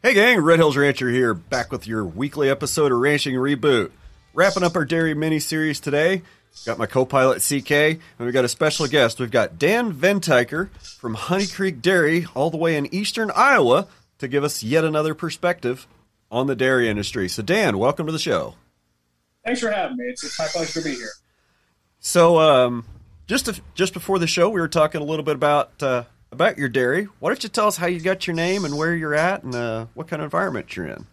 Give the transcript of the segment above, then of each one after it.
Hey gang, Red Hills Rancher here, back with your weekly episode of Ranching Reboot. Wrapping up our dairy mini series today. Got my co-pilot CK, and we've got a special guest. We've got Dan Ventiker from Honey Creek Dairy, all the way in eastern Iowa, to give us yet another perspective on the dairy industry. So Dan, welcome to the show. Thanks for having me. It's, it's my pleasure to be here. So, um, just to, just before the show, we were talking a little bit about uh, about your dairy. Why don't you tell us how you got your name and where you're at and uh, what kind of environment you're in?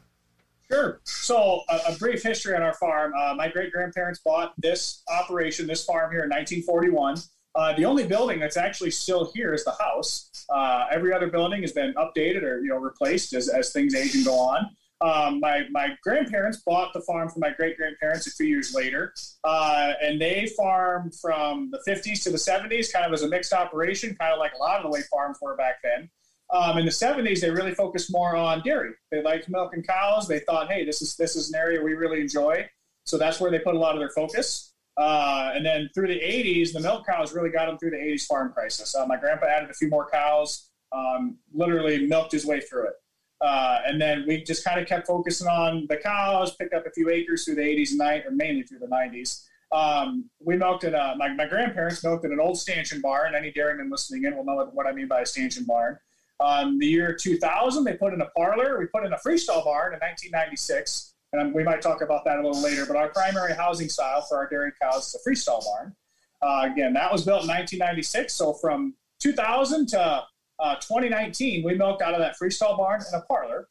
Sure. So, a, a brief history on our farm. Uh, my great grandparents bought this operation, this farm here in 1941. Uh, the only building that's actually still here is the house. Uh, every other building has been updated or you know replaced as, as things age and go on. Um, my my grandparents bought the farm from my great grandparents a few years later, uh, and they farmed from the 50s to the 70s, kind of as a mixed operation, kind of like a lot of the way farms were back then. Um, in the 70s, they really focused more on dairy. They liked milking cows. They thought, hey, this is this is an area we really enjoy, so that's where they put a lot of their focus. Uh, and then through the 80s, the milk cows really got them through the 80s farm crisis. Uh, my grandpa added a few more cows, um, literally milked his way through it. Uh, and then we just kind of kept focusing on the cows, picked up a few acres through the 80s and 90s, or mainly through the 90s. Um, we milked in a, my, my grandparents milked in an old stanchion barn. Any dairyman listening in will know what I mean by a stanchion barn. Um, the year 2000, they put in a parlor. We put in a freestall barn in 1996. And we might talk about that a little later. But our primary housing style for our dairy cows is a freestall barn. Uh, again, that was built in 1996. So from 2000 to uh, 2019, we milked out of that freestall barn and a parlor.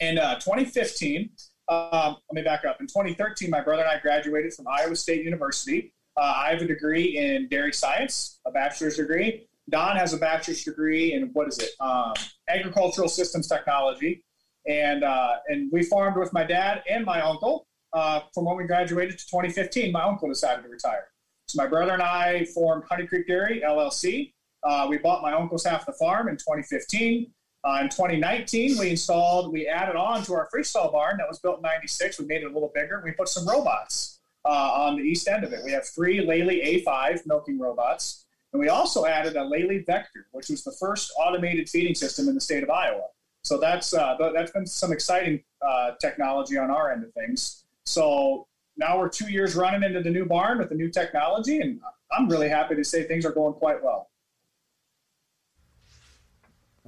In uh, 2015, um, let me back up. In 2013, my brother and I graduated from Iowa State University. Uh, I have a degree in dairy science, a bachelor's degree. Don has a bachelor's degree in what is it? Um, agricultural systems technology. And uh, and we farmed with my dad and my uncle uh, from when we graduated to 2015. My uncle decided to retire. So my brother and I formed Honey Creek Dairy LLC. Uh, we bought my uncle's half the farm in 2015. Uh, in 2019, we installed, we added on to our freestall barn that was built in 96. We made it a little bigger. We put some robots uh, on the east end of it. We have three Lely A5 milking robots. And we also added a Lely Vector, which was the first automated feeding system in the state of Iowa. So that's uh, that's been some exciting uh, technology on our end of things. So now we're two years running into the new barn with the new technology, and I'm really happy to say things are going quite well.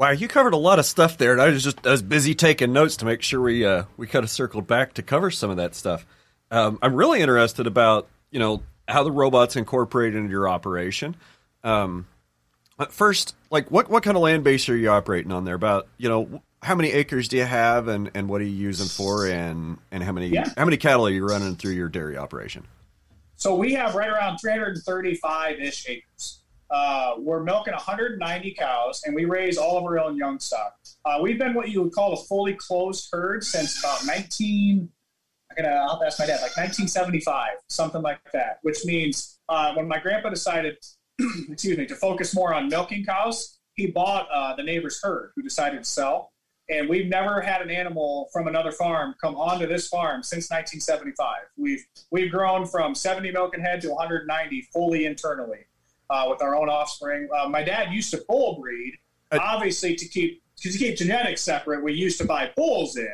Wow, you covered a lot of stuff there, and I was just I was busy taking notes to make sure we uh, we kind of circled back to cover some of that stuff. Um, I'm really interested about you know how the robots incorporated into your operation. Um, first, like what what kind of land base are you operating on there? About you know how many acres do you have, and, and what are you using for, and and how many Yeah. how many cattle are you running through your dairy operation? So we have right around 335 ish acres. Uh, we're milking 190 cows, and we raise all of our own young stock. Uh, we've been what you would call a fully closed herd since about 19. I gotta, I'll have to ask my dad, like 1975, something like that. Which means uh, when my grandpa decided, excuse me, to focus more on milking cows, he bought uh, the neighbor's herd, who decided to sell. And we've never had an animal from another farm come onto this farm since 1975. We've we've grown from 70 milking head to 190 fully internally uh, with our own offspring. Uh, my dad used to bull breed, Uh, obviously to keep to keep genetics separate. We used to buy bulls in.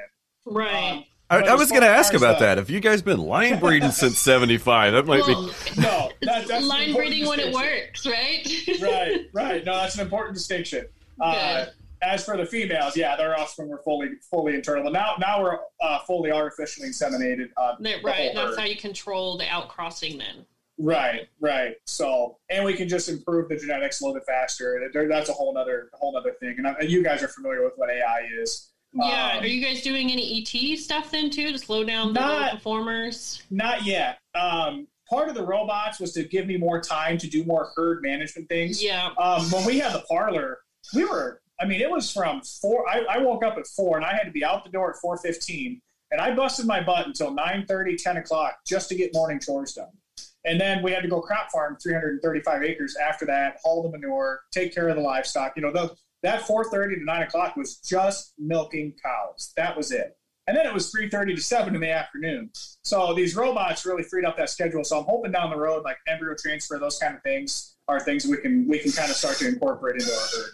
Right. Um, I, I was going to ask about the- that. Have you guys been line breeding since '75? That might well, be. No, that, that's an line important breeding when it distinction. works, right? right, right. No, that's an important distinction. Uh, as for the females, yeah, their offspring were fully fully internal. But now now we're uh, fully artificially inseminated. Uh, right. That's herd. how you control the outcrossing then. Right, right. So, and we can just improve the genetics a little bit faster. That's a whole other whole other thing. And uh, you guys are familiar with what AI is. Yeah. Um, Are you guys doing any ET stuff then too to slow down the Not- low performers? Not yet. Um, part of the robots was to give me more time to do more herd management things. Yeah. Um, when we had the parlor, we were. I mean, it was from four. I, I woke up at four, and I had to be out the door at four fifteen, and I busted my butt until 9 10 o'clock just to get morning chores done. And then we had to go crop farm 335 acres after that, haul the manure, take care of the livestock. You know, the, that 4:30 to 9 o'clock was just milking cows. That was it. And then it was 3:30 to 7 in the afternoon. So these robots really freed up that schedule. So I'm hoping down the road, like embryo transfer, those kind of things, are things we can we can kind of start to incorporate into our herd.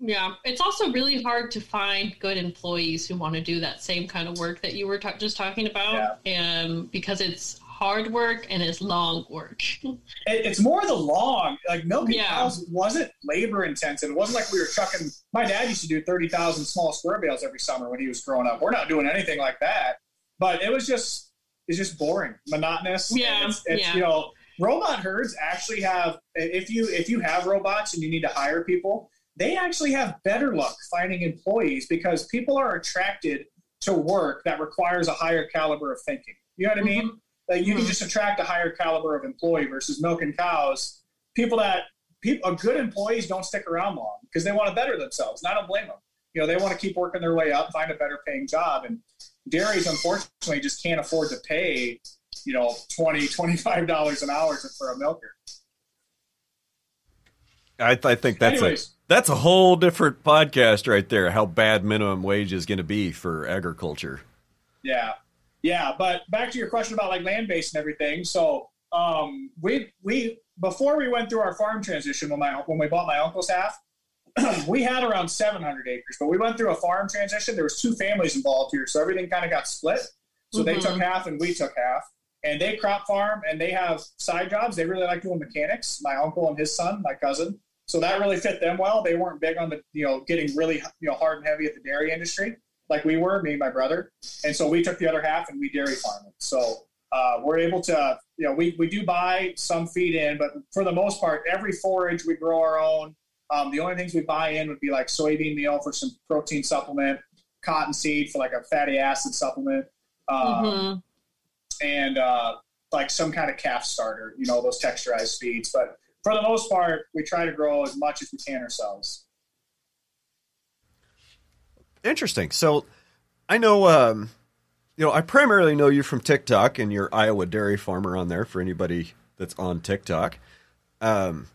Yeah, it's also really hard to find good employees who want to do that same kind of work that you were ta- just talking about, and because it's hard work and it's long work. It, it's more the long, like milking Yeah. cows wasn't labor intensive. It wasn't like we were chucking. My dad used to do thirty thousand small square bales every summer when he was growing up. We're not doing anything like that, but it was just it's just boring, monotonous. Yeah, it's, it's, yeah. you know, robot herds actually have if you if you have robots and you need to hire people, they actually have better luck finding employees because people are attracted to work that requires a higher caliber of thinking. You know what I mean? Mm-hmm. Like you can Mhm. just attract a higher caliber of employee versus milking cows. People that people, good employees don't stick around long because they want to better themselves. And I don't blame them. You know, they want to keep working their way up, find a better paying job. And dairies, unfortunately, just can't afford to pay, you know, 20 $25 an hour for a milker. I, I think that's Anyways. a that's a whole different podcast right there. How bad minimum wage is going to be for agriculture. Yeah, yeah. But back to your question about like land base and everything. So um, we we before we went through our farm transition when my when we bought my uncle's half, we had around 700 acres. But we went through a farm transition. There was two families involved here, so everything kind of got split. So they Mhm. took half and we took half. And they crop farm and they have side jobs. They really like doing mechanics. My uncle and his son, my cousin. So that really fit them well. They weren't big on the you know getting really you know hard and heavy at the dairy industry like we were, me and my brother. And so we took the other half and we dairy farm it. So uh, we're able to, you know, we, we do buy some feed in, but for the most part, every forage we grow our own. Um, the only things we buy in would be like soybean meal for some protein supplement, cottonseed for like a fatty acid supplement, um, Mhm. and uh, like some kind of calf starter, you know, those texturized feeds. But for the most part, we try to grow as much as we can ourselves. Interesting. So I know, um, you know, I primarily know you from TikTok and your Iowa dairy farmer on there for anybody that's on TikTok. Um,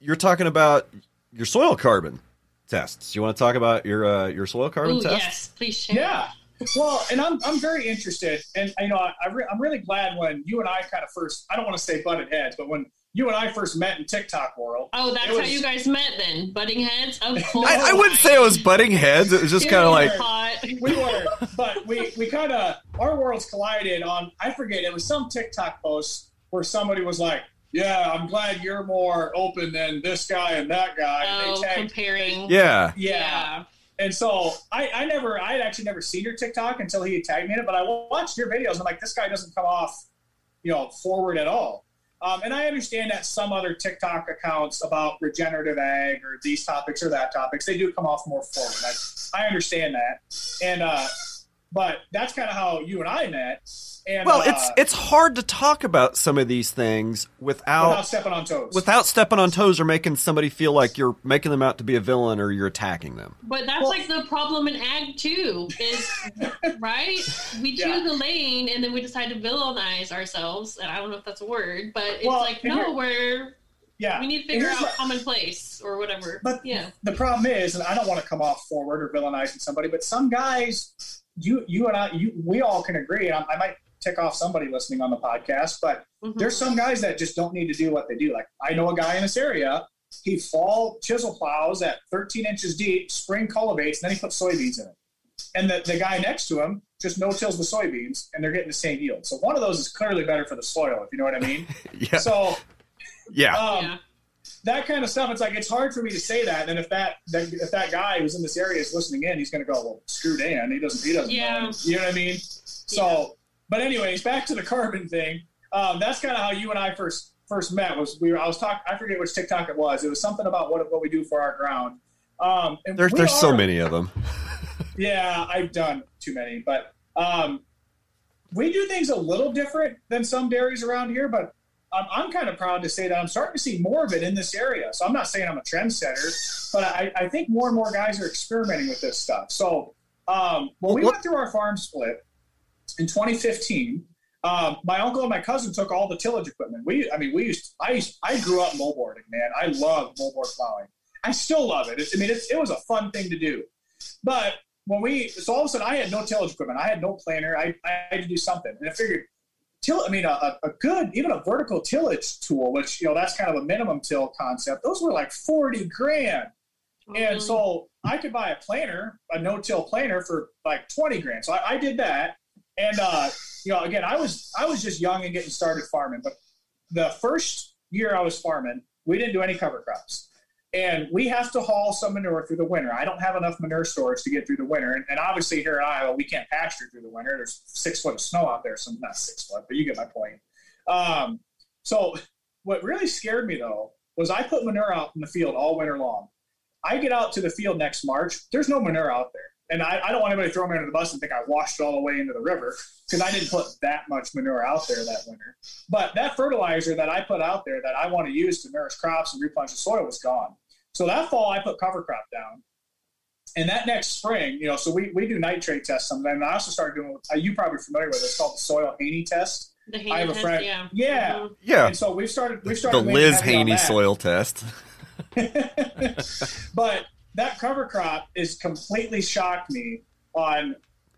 you're talking about your soil carbon tests. You want to talk about your uh, your soil carbon Ooh, test? yes, please share. Yeah. Well, and I'm, I'm very interested, and you know I, I re- I'm really glad when you and I kind of first I don't want to say butted heads, but when you and I first met in TikTok world, Oh, that's It how you guys met then, butting heads. Of course. I, I wouldn't say it was butting heads. It was just kind of like Hot. we were, but we we kind of our worlds collided on I forget it was some TikTok post where somebody was like, "Yeah, I'm glad you're more open than this guy and that guy." Oh, they tagged, comparing. yeah. yeah. And so I, I never, I had actually never seen your TikTok until he had tagged me in it. But I watched your videos. And I'm like, this guy doesn't come off, you know, forward at all. Um, and I understand that some other TikTok accounts about regenerative ag or these topics or that topics, they do come off more forward. I, I understand that. And uh, but that's kind of how you and I met. And Well, uh, it's it's hard to talk about some of these things without without stepping on toes. without stepping on toes or making somebody feel like you're making them out to be a villain or you're attacking them. But that's Well- like the problem in ag too, is right? We choose Yeah. the lane and then we decide to villainize ourselves. And I don't know if that's a word, but it's Well, like no, we're yeah, we need to figure out what- commonplace or whatever. But yeah, the problem is, and I don't want to come off forward or villainizing somebody, but some guys, you you and I, you, we all can agree. And I, I might tick off somebody listening on the podcast, but Mhm. there's some guys that just don't need to do what they do. Like I know a guy in this area. He fall chisel plows at 13 inches deep, spring cultivates, and then he puts soybeans in it. And the, the guy next to him just no tills with soybeans, and they're getting the same yield. So one of those is clearly better for the soil, if you know what I mean. Yeah. So Yeah. um, yeah. That kind of stuff. It's like it's hard for me to say that. And if that, that if that guy who's in this area is listening in, he's going to go, "Well, screw Dan. He doesn't. He doesn't Yeah. know." You know what I mean? So, but anyways, back to the carbon thing. Um, that's kind of how you and I first first met. Was we? Were, I was talking. I forget which TikTok it was. It was something about what what we do for our ground. Um, and There's we there's so many of them. yeah, I've done too many, but um, we do things a little different than some dairies around here, but I'm, I'm kind of proud to say that I'm starting to see more of it in this area. So I'm not saying I'm a trendsetter, but I, I think more and more guys are experimenting with this stuff. So um, when we went through our farm split in 2015, um, my uncle and my cousin took all the tillage equipment. We, I mean, we used, I used, I grew up moldboarding, man. I love moldboard plowing. I still love it. I mean, it was a fun thing to do. But when we, so all of a sudden I had no tillage equipment. I had no planter. I, I had to do something. And I figured, till, I mean, a, a good, even a vertical tillage tool, which, you know, that's kind of a minimum till concept. Those were like 40 grand. Mm-hmm. And so I could buy a planter, a no-till planter for like 20 grand. So I, I did that. And, uh, you know, again, I was, I was just young and getting started farming, but the first year I was farming, we didn't do any cover crops and we have to haul some manure through the winter. I don't have enough manure storage to get through the winter, and, and, obviously here in Iowa we can't pasture through the winter. There's six foot of snow out there, so not six foot, but you get my point. Um, so what really scared me though was I put manure out in the field all winter long. I get out to the field next March. There's no manure out there. And I, I don't want anybody to throw me under the bus and think I washed it all the way into the river because I didn't put that much manure out there that winter. But that fertilizer that I put out there that I want to use to nourish crops and replenish the soil was gone. So that fall, I put cover crop down. And that next spring, you know, so we, we do nitrate tests sometimes. And I also started doing, uh, you probably familiar with it, it's called the soil Haney test. The Haney I have a friend. yeah. Yeah. Mm-hmm. Yeah. And so we've started, we've started the Liz Haney soil test. but that cover crop is completely shocked me on,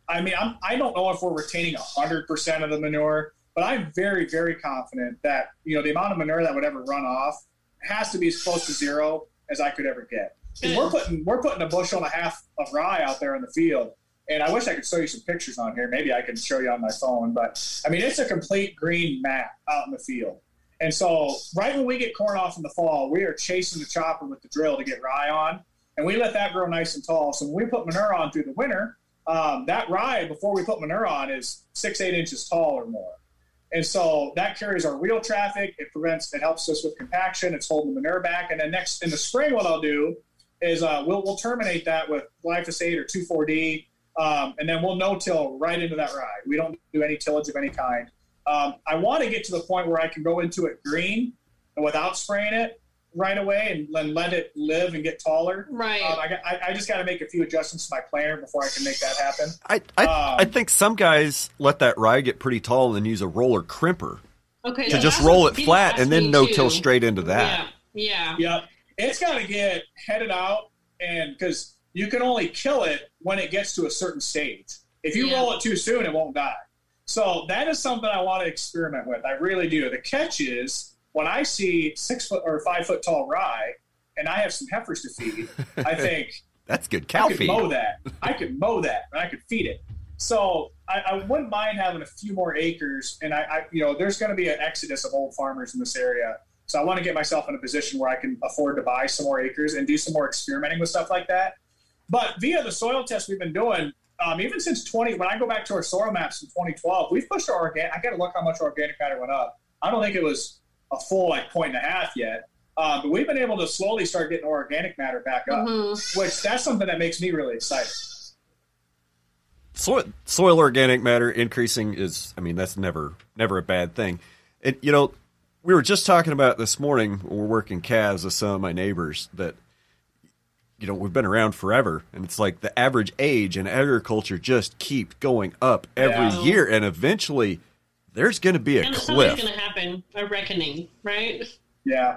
I mean, I'm, I don't know if we're retaining 100% of the manure, but I'm very, very confident that, you know, the amount of manure that would ever run off has to be as close to zero as I could ever get. And we're putting we're putting a bushel and a half of rye out there in the field. And I wish I could show you some pictures on here. Maybe I can show you on my phone. But I mean, it's a complete green map out in the field. And so, right when we get corn off in the fall, we are chasing the chopper with the drill to get rye on, and we let that grow nice and tall. So when we put manure on through the winter, um, that rye before we put manure on is six eight inches tall or more. And so that carries our wheel traffic. It prevents, it helps us with compaction. It's holding the manure back. And then next in the spring, what I'll do is uh, we'll, we'll terminate that with glyphosate or 2,4-D. Um, and then we'll no-till right into that rye. We don't do any tillage of any kind. Um, I want to get to the point where I can go into it green and without spraying it right away and then let it live and get taller. Right. Um, I, I, I, just got to make a few adjustments to my planter before I can make that happen. I I, um, I, think some guys let that rye get pretty tall and then use a roller crimper. Okay. To yeah, just roll it flat and then no till straight into that. Yeah. Yeah. Yeah. It's got to get headed out and because you can only kill it when it gets to a certain stage. If you yeah. roll it too soon, it won't die. So that is something I want to experiment with. I really do. The catch is when I see six foot or five foot tall rye and I have some heifers to feed, I think that's good cow I could feed. mow that. I could mow that and I could feed it. So I, I wouldn't mind having a few more acres. And I, I you know, there's going to be an exodus of old farmers in this area. So I want to get myself in a position where I can afford to buy some more acres and do some more experimenting with stuff like that. But via the soil test we've been doing, um, even since 20, when I go back to our soil maps in 2012, we've pushed our organic. I got to look how much organic matter went up. I don't think it was a full like point and a half yet. Uh, but we've been able to slowly start getting organic matter back up, mm-hmm. which that's something that makes me really excited. Soil, soil organic matter increasing is, I mean, that's never never a bad thing. And you know, we were just talking about this morning when we're working calves with some of my neighbors that you know we've been around forever and it's like the average age in agriculture just keeps going up every yeah. year and eventually there's going to be a and cliff. going to happen, a reckoning, right? Yeah.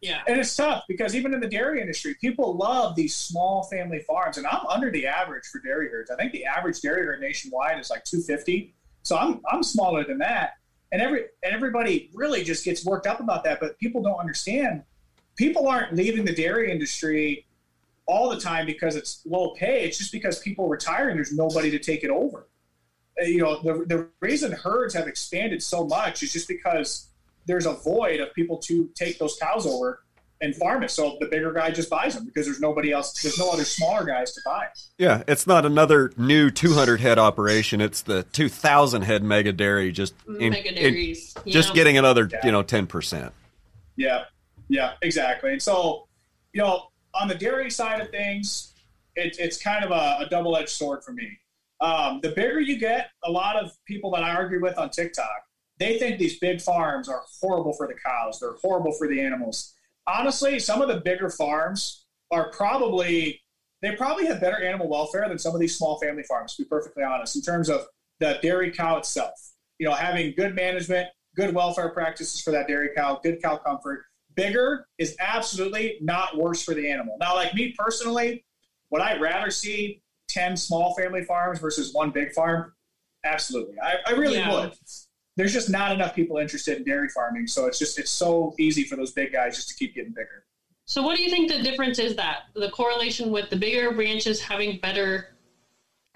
Yeah. And it's tough because even in the dairy industry, people love these small family farms. And I'm under the average for dairy herds. I think the average dairy herd nationwide is like 250. So I'm, I'm smaller than that. And every and everybody really just gets worked up about that. But people don't understand. People aren't leaving the dairy industry all the time because it's low pay. It's just because people retire and there's nobody to take it over. You know, the, the reason herds have expanded so much is just because there's a void of people to take those cows over and farm it. So the bigger guy just buys them because there's nobody else, there's no other smaller guys to buy. Yeah, it's not another new 200 head operation. It's the 2,000 head mega dairy just in, mega dairies. In, just getting another, yeah. you know, 10%. Yeah, yeah, exactly. And so, you know, on the dairy side of things, it, it's kind of a, a double edged sword for me Um, the bigger you get, a lot of people that I argue with on TikTok, they think these big farms are horrible for the cows. They're horrible for the animals. Honestly, some of the bigger farms are probably they probably have better animal welfare than some of these small family farms. To be perfectly honest, in terms of the dairy cow itself, you know, having good management, good welfare practices for that dairy cow, good cow comfort. Bigger is absolutely not worse for the animal. Now, like me personally, would I'd rather see 10 small family farms versus one big farm? Absolutely. I, I really yeah. would. There's just not enough people interested in dairy farming. So it's just, it's so easy for those big guys just to keep getting bigger. So what do you think the difference is that the correlation with the bigger branches having better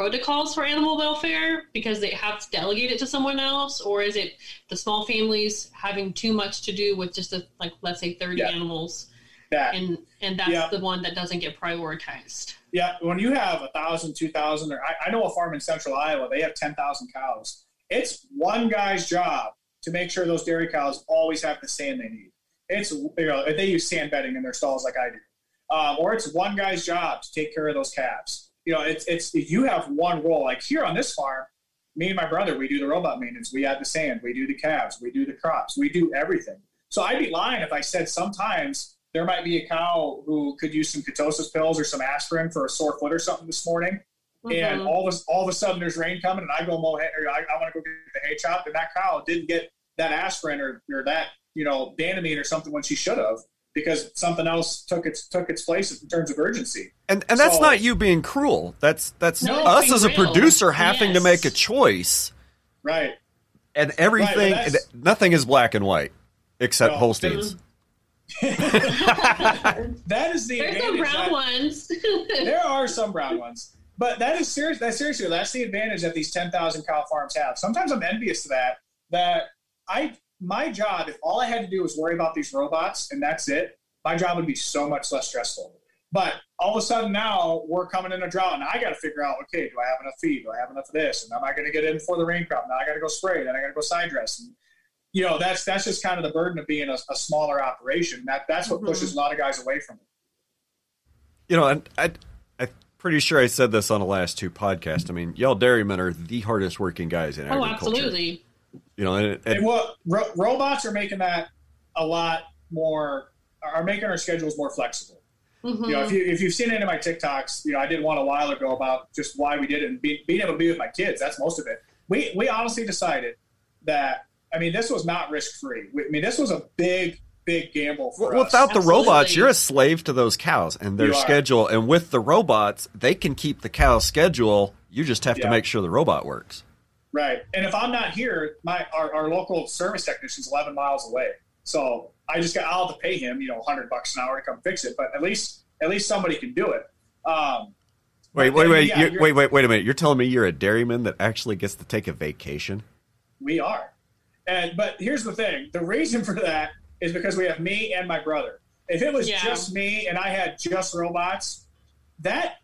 protocols for animal welfare because they have to delegate it to someone else or is it the small families having too much to do with just a, like let's say 30 yeah. animals that. and and that's yeah. the one that doesn't get prioritized yeah when you have a thousand two thousand or I, I know a farm in central iowa they have 10000 cows it's one guy's job to make sure those dairy cows always have the sand they need it's you know they use sand bedding in their stalls like i do um, or it's one guy's job to take care of those calves you know, it's it's you have one role. Like here on this farm, me and my brother, we do the robot maintenance. We add the sand. We do the calves. We do the crops. We do everything. So I'd be lying if I said sometimes there might be a cow who could use some ketosis pills or some aspirin for a sore foot or something this morning. Mm-hmm. And all of, a, all of a sudden there's rain coming and I go mow hay, or I, I want to go get the hay chopped and that cow didn't get that aspirin or, or that, you know, Banamine or something when she should have because something else took its took its place in terms of urgency. And and that's so, not you being cruel. That's that's no, us as a real. producer having yes. to make a choice. Right. And everything right, nothing is black and white except no, Holsteins. that is the There's some brown that, ones. there are some brown ones. But that is serious that seriously that's the advantage that these 10,000 cow farms have. Sometimes I'm envious of that that I my job, if all I had to do was worry about these robots and that's it, my job would be so much less stressful. But all of a sudden now we're coming in a drought and I got to figure out, okay, do I have enough feed? Do I have enough of this? And am I going to get in for the rain crop? Now I got to go spray. Then I got to go side dress. And, you know, that's, that's just kind of the burden of being a, a smaller operation. That that's what mm-hmm. pushes a lot of guys away from it. You know, and I, I'm pretty sure I said this on the last two podcasts. I mean, y'all dairymen are the hardest working guys in oh, agriculture. absolutely. You know, and, and, and what ro- robots are making that a lot more are making our schedules more flexible. Mm-hmm. You know, if you if you've seen any of my TikToks, you know, I did one a while ago about just why we did it and be, being able to be with my kids. That's most of it. We we honestly decided that I mean this was not risk free. I mean this was a big big gamble for well, Without the robots, you're a slave to those cows and their schedule. And with the robots, they can keep the cow's schedule. You just have yeah. to make sure the robot works. Right. And if I'm not here, my our, our local service technician's 11 miles away. So I just got I'll have to pay him, you know, 100 bucks an hour to come fix it. But at least at least somebody can do it. Um, wait, wait, wait, yeah, wait, wait, wait a minute. You're telling me you're a dairyman that actually gets to take a vacation? We are. And but here's the thing: the reason for that is because we have me and my brother. If it was yeah. just me and I had just robots, that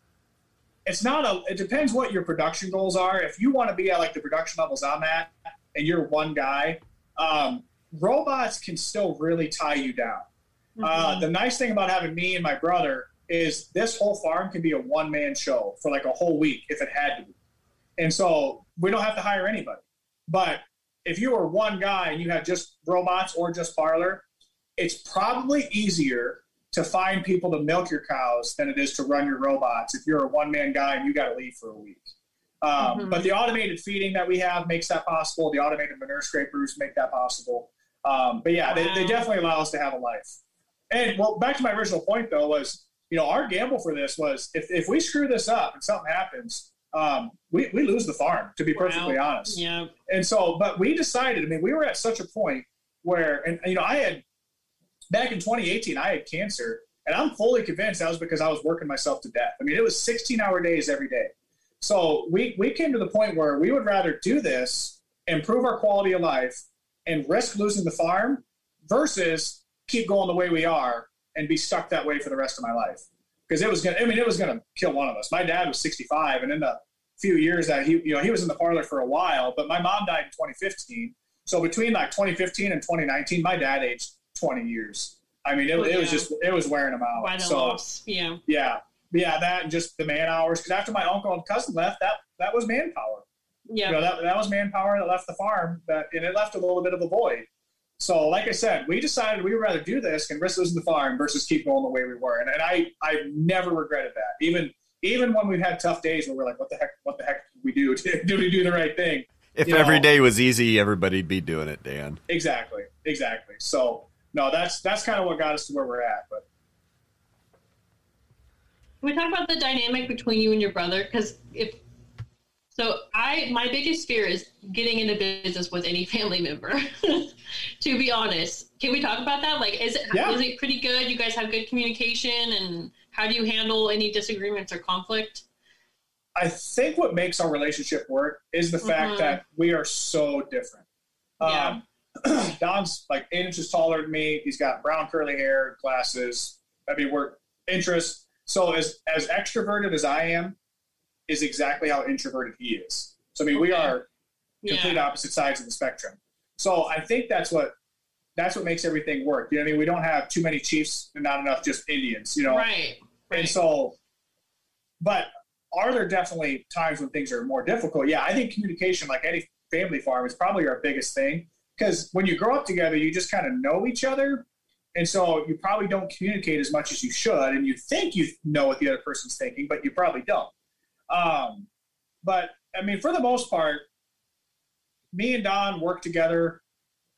it's not a it depends what your production goals are if you want to be at like the production levels i'm at and you're one guy um, robots can still really tie you down uh, mm-hmm. uh, the nice thing about having me and my brother is this whole farm can be a one-man show for like a whole week if it had to be and so we don't have to hire anybody but if you are one guy and you have just robots or just parlor it's probably easier to find people to milk your cows than it is to run your robots if you're a one man guy and you got to leave for a week. Um, mm-hmm. But the automated feeding that we have makes that possible. The automated manure scrapers make that possible. Um, but yeah, wow. they, they definitely allow us to have a life. And well, back to my original point though was, you know, our gamble for this was if, if we screw this up and something happens, um, we, we lose the farm, to be wow. perfectly honest. Yeah. And so, but we decided, I mean, we were at such a point where, and, you know, I had back in 2018, I had cancer, and I'm fully convinced that was because I was working myself to death. I mean, it was 16 hour days every day. So we, we came to the point where we would rather do this, improve our quality of life, and risk losing the farm versus keep going the way we are and be stuck that way for the rest of my life. Because it was gonna, I mean, it was gonna kill one of us. My dad was 65, and in the few years that he, you know, he was in the parlor for a while, but my mom died in 2015. So between like 2015 and 2019, my dad aged 20 years. I mean, it, it was just it was wearing them out. So loss. Yeah. Yeah. yeah, that and just the man hours. Because after my uncle and cousin left, that that was manpower. Yeah. You know, that that was manpower that left the farm. That and it left a little bit of a void. So, like I said, we decided we would rather do this and risk losing the farm versus keep going the way we were. And, and I I never regretted that. Even even when we've had tough days where we're like, what the heck, what the heck did we do? Did we do the right thing? If You every know. day was easy, everybody'd be doing it, Dan. Exactly, exactly. So no, that's that's kind of what got us to where we're at. But Can we talk about the dynamic between you and your brother? Because if so, I my biggest fear is getting into business with any family member. to be honest, can we talk about that? Like, is it is Yeah. it pretty good? You guys have good communication, and how do you handle any disagreements or conflict? I think what makes our relationship work is the fact Mhm. that we are so different. Yeah. Um, Don's like eight inches taller than me. He's got brown curly hair, glasses. I mean, we're interests. So as as extroverted as I am, is exactly how introverted he is. So I mean, we are complete Yeah. opposite sides of the spectrum. So I think that's what that's what makes everything work. You know, what I mean, we don't have too many chiefs and not enough just Indians. You know, Right. And so, but are there definitely times when things are more difficult? Yeah, I think communication, like any family farm, is probably our biggest thing because when you grow up together, you just kind of know each other. And so you probably don't communicate as much as you should. And you think you know what the other person's thinking, but you probably don't. Um, but I mean, for the most part, me and Don work together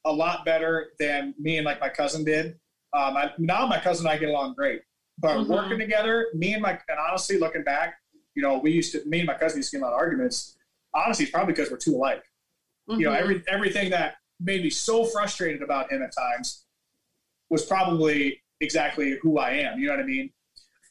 a lot better than me and like my cousin did. Um, I, now my cousin and I get along great, but Mhm. working together, me and my and honestly looking back, you know, we used to me and my cousin used to get a lot of arguments. Honestly, it's probably because we're too alike. You know, Mhm. every everything that made me so frustrated about him at times was probably exactly who I am. You know what I mean?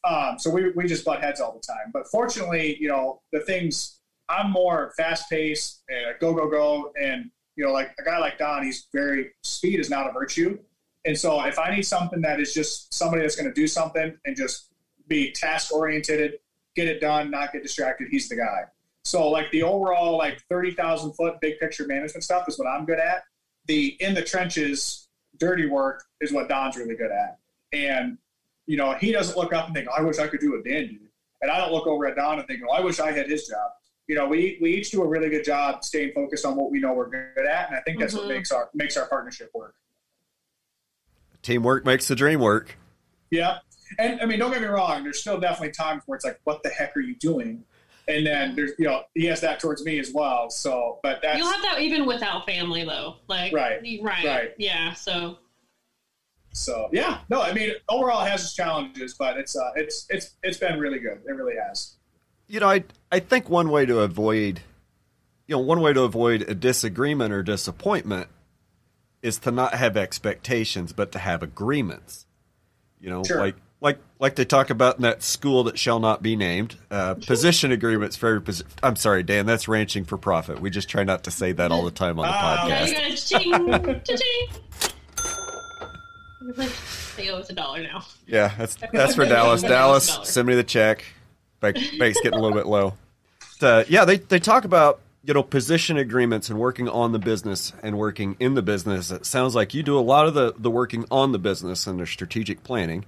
Um, so we we just butt heads all the time. But fortunately, you know, the things I'm more fast paced, uh, go go go, and you know, like a guy like Don, he's very speed is not a virtue. And so if I need something that is just somebody that's going to do something and just be task oriented, get it done, not get distracted, he's the guy. So like the overall like thirty thousand foot big picture management stuff is what I'm good at. The in the trenches dirty work is what Don's really good at. And you know he doesn't look up and think, "I wish I could do what Dan did," and I don't look over at Don and think, "Oh, I wish I had his job." You know, we we each do a really good job staying focused on what we know we're good at, and I think that's Mhm. what makes our makes our partnership work. Teamwork makes the dream work. Yeah. And I mean, don't get me wrong, there's still definitely times where it's like, what the heck are you doing? And then there's, you know, he has that towards me as well. So, but that's, You'll have that even without family, though. Like, Right. right, Right. yeah. So, so yeah, no, I mean, overall it has its challenges, but it's, uh, it's, it's, it's been really good. It really has. You know, I I think one way to avoid, you know, one way to avoid a disagreement or disappointment is to not have expectations, but to have agreements. You know, Sure. like like like they talk about in that school that shall not be named. Uh, position agreements for every posi- I'm sorry, Dan. That's ranching for profit. We just try not to say that all the time on the now you podcast. got a ching, cha-ching. They owe us a dollar now. Yeah, that's that's for Dallas. Dallas, send me the check. Bank, bank's getting a little bit low. But, uh, yeah, they they talk about you know position agreements and working on the business and working in the business. It sounds like you do a lot of the the working on the business and the strategic planning.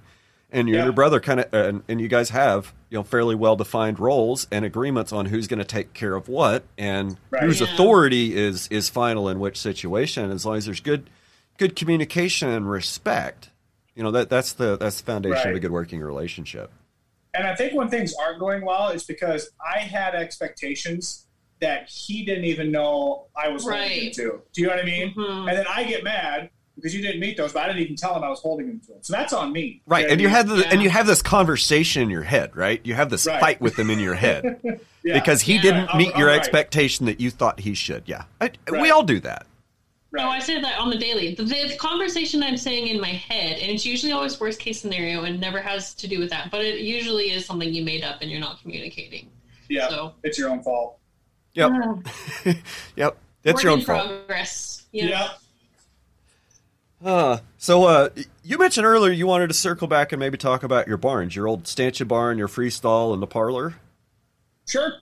And you and Yeah. your brother kind of, and, and you guys have you know fairly well defined roles and agreements on who's going to take care of what and Right. whose Yeah. authority is is final in which situation. As long as there's good good communication and respect, you know that that's the that's the foundation of a good working relationship. And I think when things aren't going well, it's because I had expectations that he didn't even know I was holding him to. Do you know what I mean? Mhm. And then I get mad because you didn't meet those, but I didn't even tell him I was holding him to him. So that's on me. Right, know and you what have mean? the, Yeah. and you have this conversation in your head, right? You have this Right. fight with him in your head Yeah. because he Yeah. didn't I'm- meet I'm your right. expectation that you thought he should. Yeah, I, we all do that. Right. No, I say that on the daily. The, the conversation I'm saying in my head, and it's usually always worst case scenario and never has to do with that, but it usually is something you made up and you're not communicating. yeah, So, it's your own fault. Yep, yep. That's work your own in fault. progress. Yeah. Yeah. Uh, so uh, you mentioned earlier you wanted to circle back and maybe talk about your barns, your old stanchion barn, your freestall, and the parlor. Sure.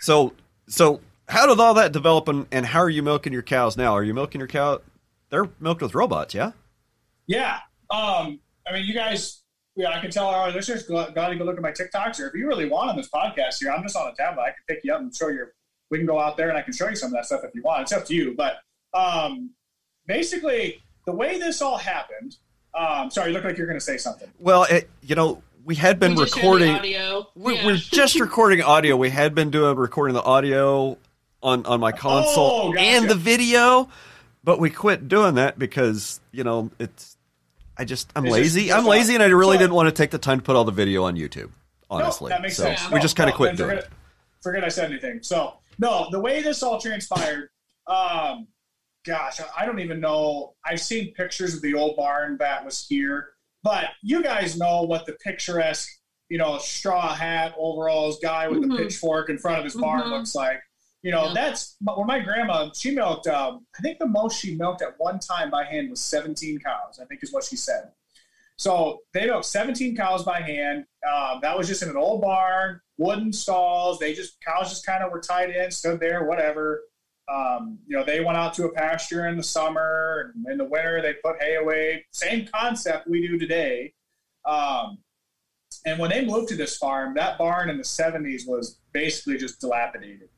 So, so how did all that develop, and, and how are you milking your cows now? Are you milking your cow? They're milked with robots, yeah. Yeah. Um, I mean, you guys yeah, I can tell our listeners got to go look at my TikToks, or if you really want on this podcast here, I'm just on a tablet. I can pick you up and show you. We can go out there and I can show you some of that stuff if you want. It's up to you. But um, basically, the way this all happened. Um, sorry, you look like you're going to say something. Well, it, you know, we had been We just shared the recording. audio. We, Yeah. We're just recording audio. We had been doing recording the audio on on my console Oh, gotcha. and the video, but we quit doing that because you know it's. I just I'm It's lazy. just- I'm lazy, and I really So- didn't want to take the time to put all the video on YouTube. Honestly, no, that makes so sense. we No, just kind of no, quit doing forget, it. Forget I said anything. So no, the way this all transpired, um, gosh, I- I don't even know. I've seen pictures of the old barn that was here, but you guys know what the picturesque, you know, straw hat, overalls guy with the Mhm. pitchfork in front of his barn Mhm. looks like. You know, Yeah. that's when my grandma. She milked. Um, I think the most she milked at one time by hand was 17 cows. I think is what she said. So they milked 17 cows by hand. Um, that was just in an old barn, wooden stalls. They just cows just kind of were tied in, stood there, whatever. Um, you know, they went out to a pasture in the summer, and in the winter they put hay away. Same concept we do today. Um, and when they moved to this farm, that barn in the 70s was basically just dilapidated.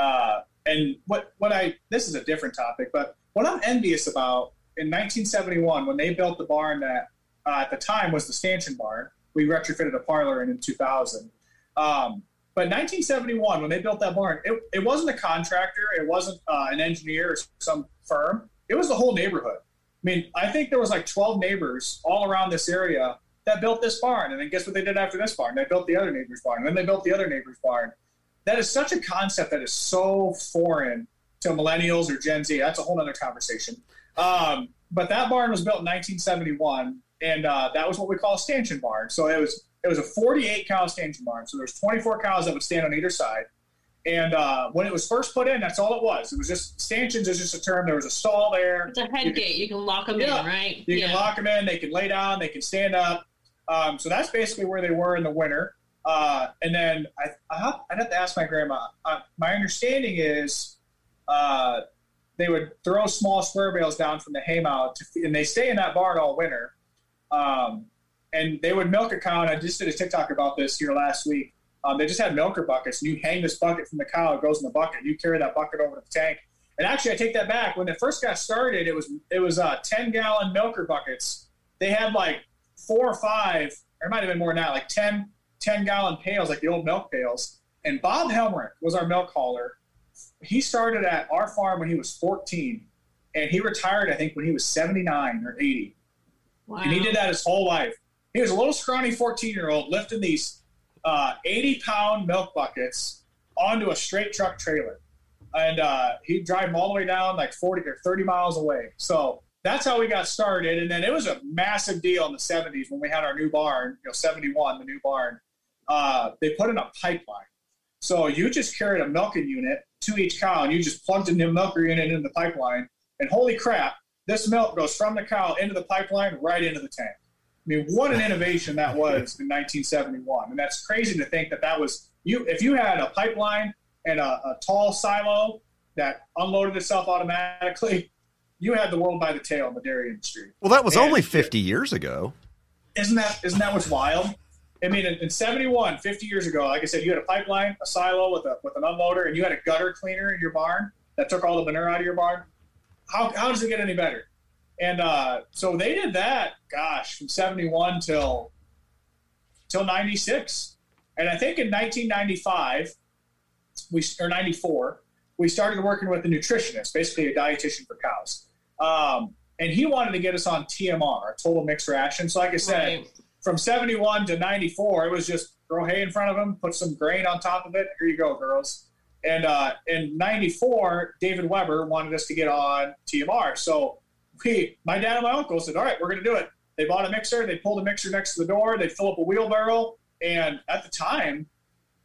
Uh, and what what I this is a different topic, but what I'm envious about in 1971 when they built the barn that uh, at the time was the stanchion barn. We retrofitted a parlor in in 2000. Um, but 1971, when they built that barn, it, it wasn't a contractor, it wasn't uh, an engineer or some firm. It was the whole neighborhood. I mean, I think there was like 12 neighbors all around this area that built this barn. And then guess what they did after this barn? They built the other neighbor's barn. And then they built the other neighbor's barn. That is such a concept that is so foreign to millennials or Gen Z. That's a whole other conversation. Um, but that barn was built in 1971, and uh, that was what we call a stanchion barn. So it was it was a 48 cow stanchion barn. So there's 24 cows that would stand on either side. And uh, when it was first put in, that's all it was. It was just stanchions is just a term. There was a stall there. It's a head gate. You can lock them Yeah. in, right? You yeah. can lock them in. They can lay down. They can stand up. Um, so that's basically where they were in the winter. Uh, and then I, I have, I'd have to ask my grandma. Uh, my understanding is uh, they would throw small square bales down from the haymow, to, and they stay in that barn all winter. Um, and they would milk a cow. And I just did a TikTok about this here last week. Um, they just had milker buckets, and you hang this bucket from the cow. It goes in the bucket. and You carry that bucket over to the tank. And actually, I take that back. When it first got started, it was it was uh, ten gallon milker buckets. They had like four or five, or it might have been more that, like 10, 10 gallon pails, like the old milk pails. And Bob Helmrich was our milk hauler. He started at our farm when he was 14, and he retired, I think, when he was 79 or 80. Wow. And he did that his whole life. He was a little scrawny 14 year old lifting these uh, 80 pound milk buckets onto a straight truck trailer. And uh, he'd drive them all the way down like 40 or 30 miles away. So that's how we got started. And then it was a massive deal in the 70s when we had our new barn, you know, 71, the new barn. Uh, they put in a pipeline. So you just carried a milking unit to each cow and you just plugged in the milker unit into the pipeline. And holy crap, this milk goes from the cow into the pipeline right into the tank. I mean, what an innovation that was in 1971. And that's crazy to think that that was you. If you had a pipeline and a, a tall silo that unloaded itself automatically, you had the world by the tail in the dairy industry. Well, that was And- only 50 years ago. Isn't that isn't that what's wild? I mean, in, in 71, 50 years ago, like I said, you had a pipeline, a silo with a with an unloader, and you had a gutter cleaner in your barn that took all the manure out of your barn. How, how does it get any better? And uh, so they did that, gosh, from 71 till till 96. And I think in 1995, we or 94, we started working with a nutritionist, basically a dietitian for cows. Um, and he wanted to get us on TMR, total mixed ration. So, like I said, Right. From 71 to 94, it was just throw hay in front of them, put some grain on top of it. Here you go, girls. And uh, in 94, David Weber wanted us to get on TMR. So we, my dad and my uncle said, all right, we're going to do it. They bought a mixer. They pulled a mixer next to the door. They fill up a wheelbarrow. And at the time,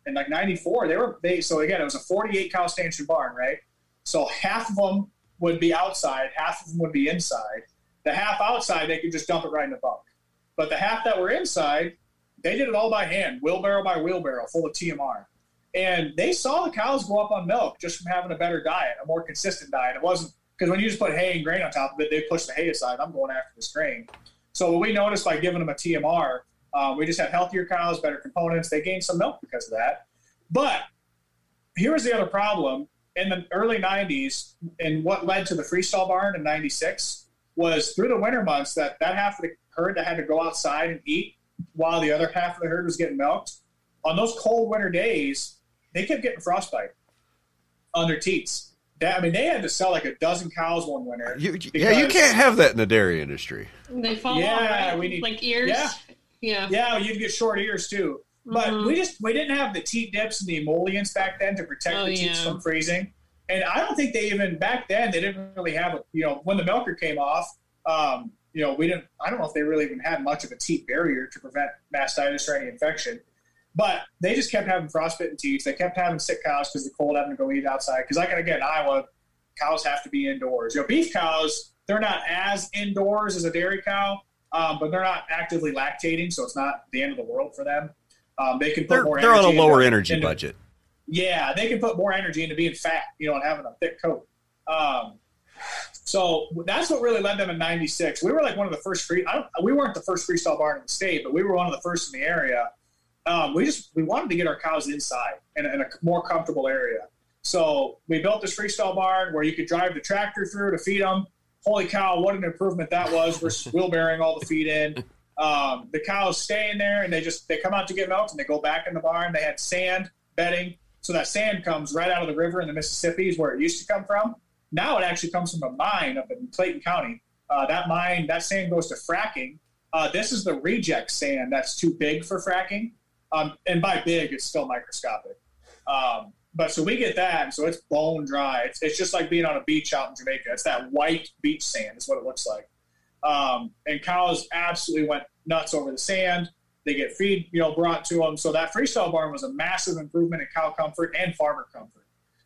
in like 94, they were, they, so again, it was a 48 cow stanchion barn, right? So half of them would be outside, half of them would be inside. The half outside, they could just dump it right in the bunk. But the half that were inside, they did it all by hand, wheelbarrow by wheelbarrow, full of TMR. And they saw the cows go up on milk just from having a better diet, a more consistent diet. It wasn't because when you just put hay and grain on top of it, they push the hay aside. I'm going after this grain. So what we noticed by giving them a TMR, Um, we just had healthier cows, better components. They gained some milk because of that. But here was the other problem in the early 90s, and what led to the freestall barn in 96 was through the winter months that that half of the herd that had to go outside and eat while the other half of the herd was getting milked. On those cold winter days, they kept getting frostbite on their teats. That, I mean, they had to sell like a dozen cows one winter. You, yeah, you can't have that in the dairy industry. They fall Yeah, off, right? we need- like ears. Yeah. Yeah. Yeah, you'd get short ears too. But Mhm. we just we didn't have the teat dips and the emollients back then to protect Oh, the teats yeah. from freezing. And I don't think they even back then they didn't really have a you know when the milker came off. Um, you know, we didn't. I don't know if they really even had much of a teat barrier to prevent mastitis or any infection. But they just kept having frostbitten teats. They kept having sick cows because the cold having to go eat outside. Because I like again, Iowa, cows have to be indoors. You know, beef cows they're not as indoors as a dairy cow, um, but they're not actively lactating, so it's not the end of the world for them. Um, they can put They're, more. they're on a lower into- energy into- budget. yeah, they can put more energy into being fat, you know, and having a thick coat. Um, so that's what really led them in '96. We were like one of the first free. I don't, we weren't the first freestall barn in the state, but we were one of the first in the area. Um, we just we wanted to get our cows inside in, a- in a more comfortable area. So we built this freestall barn where you could drive the tractor through to feed them. Holy cow, what an improvement that was versus wheelbarrowing all the feed in. Um, the cows stay in there and they just they come out to get milked and they go back in the barn. They had sand bedding, so that sand comes right out of the river in the Mississippi is where it used to come from. Now it actually comes from a mine up in Clayton County. Uh, that mine, that sand goes to fracking. Uh, this is the reject sand that's too big for fracking, um, and by big, it's still microscopic. Um, but so we get that, and so it's bone dry. It's, it's just like being on a beach out in Jamaica. It's that white beach sand. Is what it looks like. Um, and cows absolutely went nuts over the sand. They get feed, you know, brought to them. So that freestyle barn was a massive improvement in cow comfort and farmer comfort.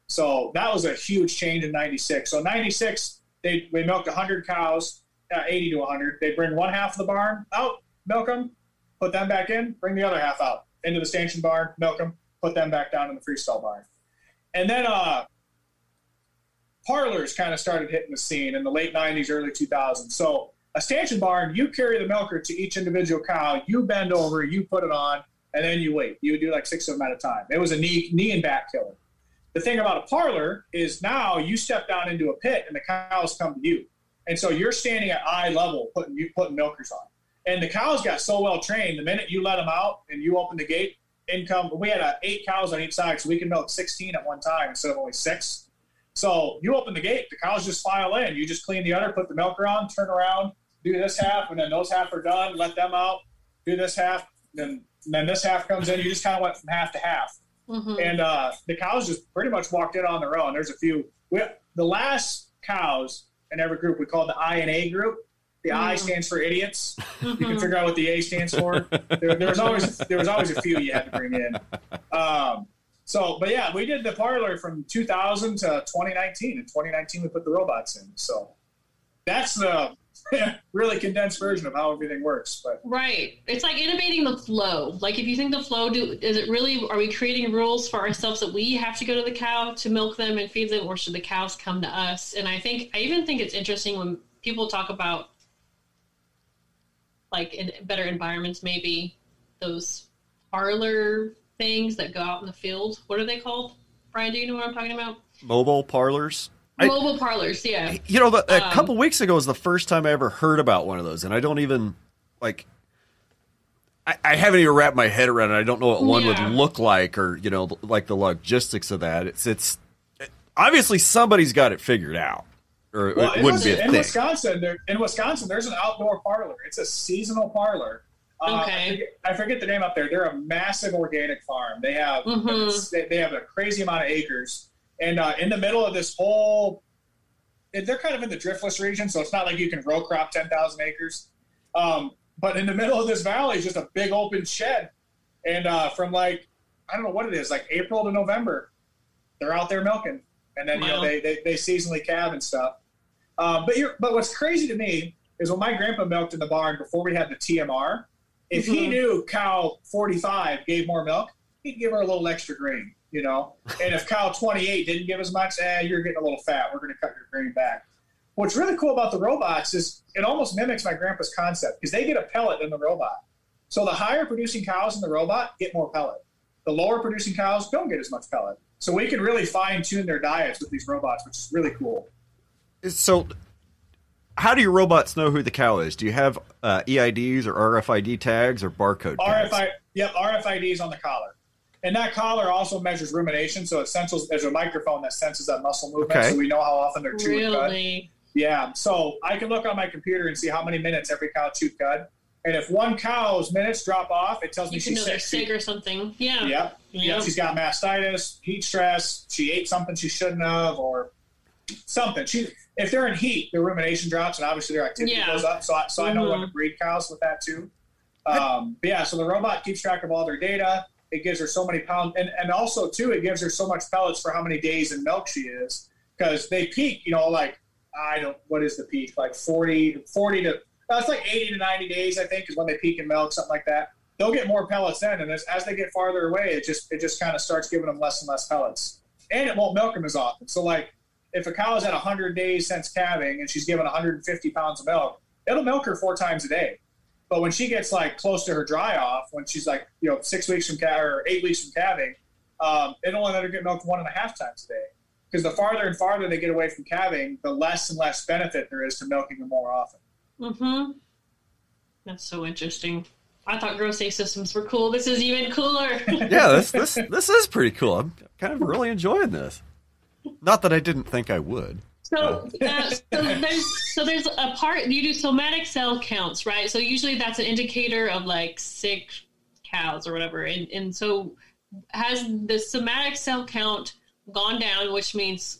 So that was a huge change in '96. So '96, they we milked 100 cows, uh, 80 to 100. They bring one half of the barn out, milk them, put them back in, bring the other half out into the stanchion barn, milk them, put them back down in the freestall barn. And then uh, parlors kind of started hitting the scene in the late 90s, early 2000s. So a stanchion barn, you carry the milker to each individual cow, you bend over, you put it on, and then you wait. You would do like six of them at a time. It was a knee, knee and back killer. The thing about a parlor is now you step down into a pit and the cows come to you. And so you're standing at eye level putting you putting milkers on. And the cows got so well trained, the minute you let them out and you open the gate, in come we had uh, eight cows on each side, so we can milk 16 at one time instead of only six. So you open the gate, the cows just file in. You just clean the udder, put the milker on, turn around, do this half, and then those half are done. Let them out, do this half, then then this half comes in. You just kind of went from half to half, Mhm. and uh, the cows just pretty much walked in on their own. There's a few. We, the last cows in every group we called the I and A group. The I Mm. stands for idiots. You can Mhm. figure out what the A stands for. There, there was always there was always a few you had to bring in. Um, so, but yeah, we did the parlor from 2000 to 2019. In 2019, we put the robots in. So that's the really condensed version of how everything works. But Right. It's like innovating the flow. Like if you think the flow do is it really are we creating rules for ourselves that we have to go to the cow to milk them and feed them or should the cows come to us? And I think I even think it's interesting when people talk about like in better environments maybe those parlor things that go out in the field. What are they called? Brian, do you know what I'm talking about? Mobile parlors. I- Mobile parlors, yeah. You know, the, a Um, couple weeks ago was the first time I ever heard about one of those, and I don't even like. I, I haven't even wrapped my head around it. I don't know what one Yeah. would look like, or you know, like the logistics of that. It's it's obviously somebody's got it figured out, or well, it in, wouldn't be a in thing. Wisconsin, there, in Wisconsin, there's an outdoor parlor. It's a seasonal parlor. Uh, I, Okay. forget, I forget the name up there. They're a massive organic farm. They have Mhm. they, they have a crazy amount of acres, and uh, in the middle of this whole, they're kind of in the driftless region, so it's not like you can row crop ten thousand acres. Um, but in the middle of this valley is just a big open shed, and uh, from like I don't know what it is, like April to November, they're out there milking, and then you know they, they they seasonally calve and stuff. Um, but you're, but what's crazy to me is when my grandpa milked in the barn before we had the TMR. If he Mhm. knew cow 45 gave more milk, he'd give her a little extra grain, you know. And if cow 28 didn't give as much, eh, you're getting a little fat. We're going to cut your grain back. What's really cool about the robots is it almost mimics my grandpa's concept because they get a pellet in the robot. So the higher producing cows in the robot get more pellet. The lower producing cows don't get as much pellet. So we can really fine tune their diets with these robots, which is really cool. So, how do your robots know who the cow is? Do you have uh, EIDs or RFID tags or barcode tags? RFID, yep, RFIDs on the collar. And that collar also measures rumination, so it senses there's a microphone that senses that muscle movement, Okay. so we know how often they're chewing cud. Really? Yeah, so I can look on my computer and see how many minutes every cow chewed cud. And if one cow's minutes drop off, it tells me You can she's know they're sick. sick or something. Yeah. Yep. Yeah. Yeah, she's got mastitis, heat stress. She ate something she shouldn't have, or something. She, if they're in heat, their rumination drops, and obviously their activity Yeah. goes up. So, I, so I know when to breed cows with that too. Um, but yeah, so the robot keeps track of all their data. It gives her so many pounds, and, and also too, it gives her so much pellets for how many days in milk she is, because they peak. You know, like I don't. What is the peak? Like 40, 40 to. That's like eighty to ninety days, I think, is when they peak in milk, something like that they'll get more pellets then, and as, as they get farther away, it just it just kind of starts giving them less and less pellets, and it won't milk them as often. So like if a cow is at 100 days since calving and she's given 150 pounds of milk, it'll milk her four times a day. But when she gets like close to her dry off, when she's like you know six weeks from calving or eight weeks from calving, um, it'll only let her get milked one and a half times a day. Because the farther and farther they get away from calving, the less and less benefit there is to milking them more often. Mm-hmm. That's so interesting. I thought gross A systems were cool. This is even cooler. yeah, this this this is pretty cool. I'm kind of really enjoying this. Not that I didn't think I would. So, uh, so there's so there's a part you do somatic cell counts, right? So usually that's an indicator of like sick cows or whatever, and and so has the somatic cell count gone down, which means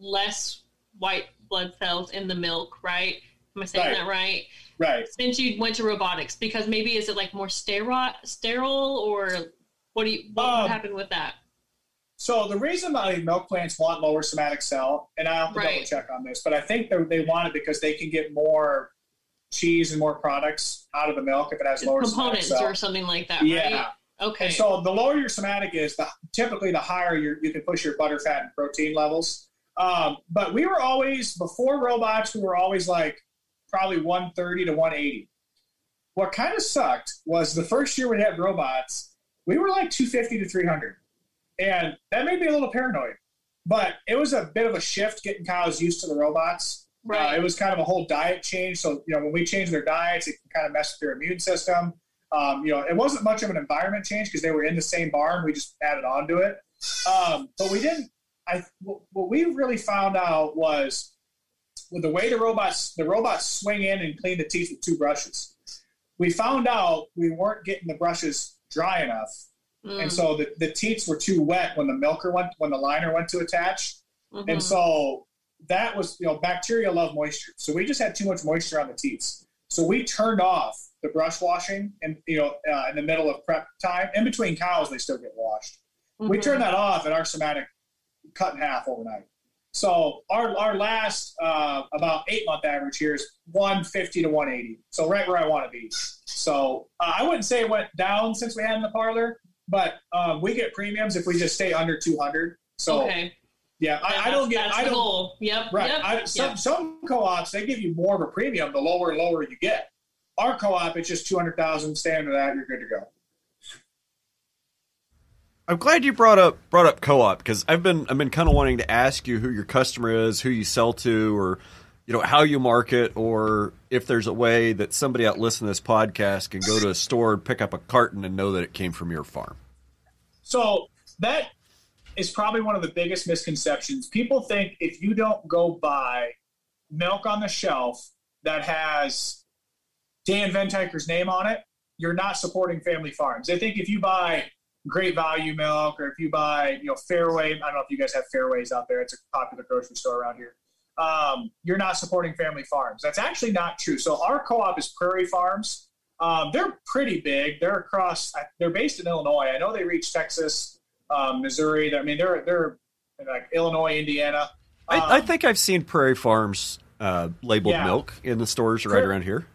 less white blood cells in the milk, right? Am I saying Right. that right? Right. Since you went to robotics, because maybe is it like more sterile, sterile, or what do you what Um, happened with that? So the reason why milk plants want lower somatic cell, and I have to Right. double check on this, but I think they they want it because they can get more cheese and more products out of the milk if it has lower Components somatic cell. or something like that, yeah. right? Okay. And so the lower your somatic is, the typically the higher you you can push your butter, fat, and protein levels. Um, but we were always before robots, we were always like probably 130 to 180. What kind of sucked was the first year we had robots, we were like 250 to 300, and that made me a little paranoid. But it was a bit of a shift getting cows used to the robots. Right. Uh, it was kind of a whole diet change. So, you know, when we change their diets, it can kind of mess with their immune system. Um, you know, it wasn't much of an environment change because they were in the same barn. We just added on to it. Um, but we didn't. I what what we really found out was with the way the robots the robots swing in and clean the teeth with two brushes. We found out we weren't getting the brushes dry enough, Mm, and so the, the teats were too wet when the milker went when the liner went to attach. mhm. And so that was, you know, bacteria love moisture. So we just had too much moisture on the teats. So we turned off the brush washing and, you know, uh, in the middle of prep time. In between cows, they still get washed. We Mhm. turned that off and our somatic cut in half overnight. So our, our last uh, about eight month average here is 150 to 180. So right where I want to be. So uh, I wouldn't say it went down since we had in the parlor, but um, we get premiums if we just stay under 200. So okay. yeah, I, I don't get. That's I don't. goal. Yep. Right. Yep. I, some yep. some co-ops they give you more of a premium the lower and lower you get. Our co-op it's just two hundred thousand. Stay under that, you're good to go. I'm glad you brought up brought up co-op because I've been I've been kind of wanting to ask you who your customer is, who you sell to, or you know how you market, or if there's a way that somebody out listening to this podcast can go to a store and pick up a carton and know that it came from your farm. So that is probably one of the biggest misconceptions. People think if you don't go buy milk on the shelf that has Dan Ventiker's name on it, you're not supporting family farms. They think if you buy great value milk or if you buy, you know, Fareway, I don't know if you guys have Fareways out there. It's a popular grocery store around here. Um, you're not supporting family farms. That's actually not true. So our co-op is Prairie Farms. Um, they're pretty big. They're across. They're based in Illinois. I know they reach Texas, um, Missouri. I mean, they're they're in like Illinois, Indiana. Um, I, I think I've seen Prairie Farms uh, labeled Yeah. milk in the stores right Prairie- around here.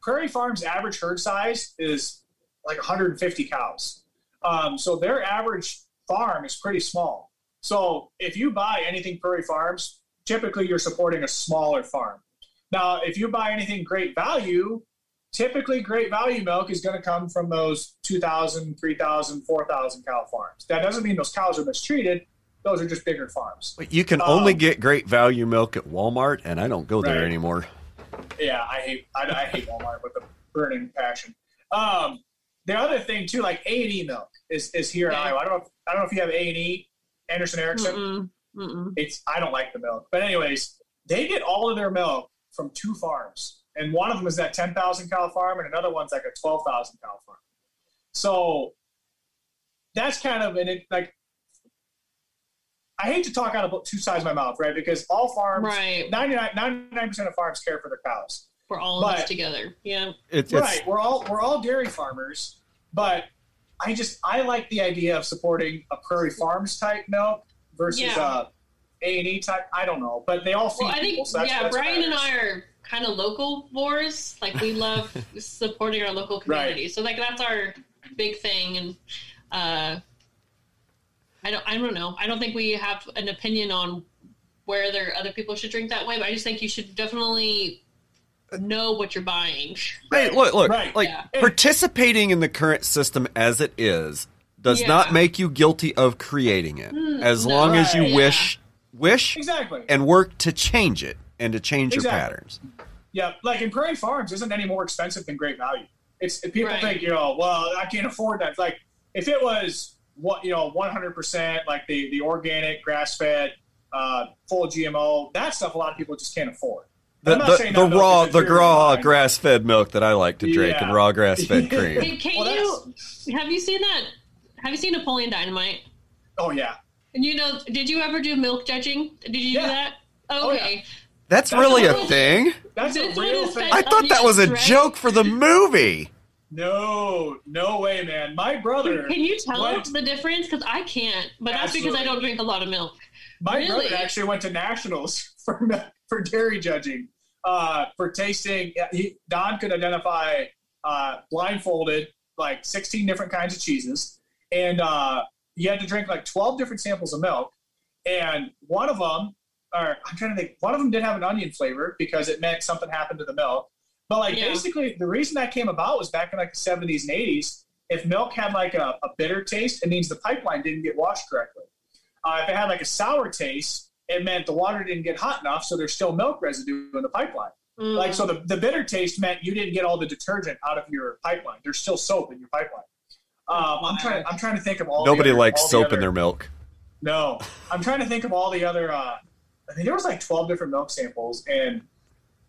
Prairie Farms' average herd size is like 150 cows. Um, so their average farm is pretty small. So if you buy anything Prairie Farms, typically you're supporting a smaller farm. Now, if you buy anything great value, typically great value milk is going to come from those 2,000, 3,000, 4,000 cow farms. That doesn't mean those cows are mistreated. Those are just bigger farms. You can only um, get great value milk at Walmart, and I don't go there right. anymore. Yeah, I hate I, I, hate Walmart with a burning passion. Um, the other thing too, like A and E milk is, is here yeah. in Iowa. I don't know. If, I don't know if you have A and E, Anderson Erickson. Mm-mm. Mm-mm. It's I don't like the milk, but anyways, they get all of their milk from two farms and one of them is that 10,000 cow farm, and another one's like a 12,000 cow farm. So that's kind of an like. I hate to talk out of two sides of my mouth, right? Because all farms, right. 99 percent of farms care for their cows. We're all but, together, yeah. It's, right, we're all we're all dairy farmers, but I just I like the idea of supporting a Prairie Farms type milk versus yeah. a A and E type. I don't know, but they all feed well, I think, people, so yeah, Brian and I are kind of locavores. Like we love supporting our local community. Right. So like that's our big thing. And uh, I don't I don't know. I don't think we have an opinion on whether other people should drink that way, but I just think you should definitely know what you're buying. Hey, look, look, right. like yeah. participating in the current system as it is does yeah. not make you guilty of creating it, mm, as no, long as you yeah. wish, wish, exactly, and work to change it and to change exactly. your patterns. Yeah, like in Prairie Farms isn't any more expensive than Great Value. It's people right. think you know, well, I can't afford that. like if it was what you know, one hundred percent like the the organic grass fed, uh, full GMO, that stuff a lot of people just can't afford. The, the, the raw the raw grass fed milk that I like to drink yeah. and raw grass fed cream. Can well, you have you seen that? Have you seen Napoleon Dynamite? Oh yeah. And you know, did you ever do milk judging? Did you yeah. do that? okay. Oh, yeah. That's, that's really a, a thing. That's a real thing. I thought that was a joke for the movie. No, no way, man. My brother. Can you tell went, the difference? Because I can't, but that's because I don't drink a lot of milk. My really? brother actually went to nationals for for dairy judging, uh, for tasting. He, Don could identify uh, blindfolded like 16 different kinds of cheeses, and uh, he had to drink like 12 different samples of milk. And one of them or I'm trying to think. One of them did have an onion flavor because it meant something happened to the milk. But like yeah. basically, the reason that came about was back in like the 70s and 80s. If milk had like a, a bitter taste, it means the pipeline didn't get washed correctly. Uh, if it had like a sour taste, it meant the water didn't get hot enough, so there's still milk residue in the pipeline. Mm. Like so, the, the bitter taste meant you didn't get all the detergent out of your pipeline. There's still soap in your pipeline. Um, I'm trying. I'm trying to think of all. Nobody other, likes all soap other, in their milk. No, I'm trying to think of all the other uh, I think there was like 12 different milk samples, and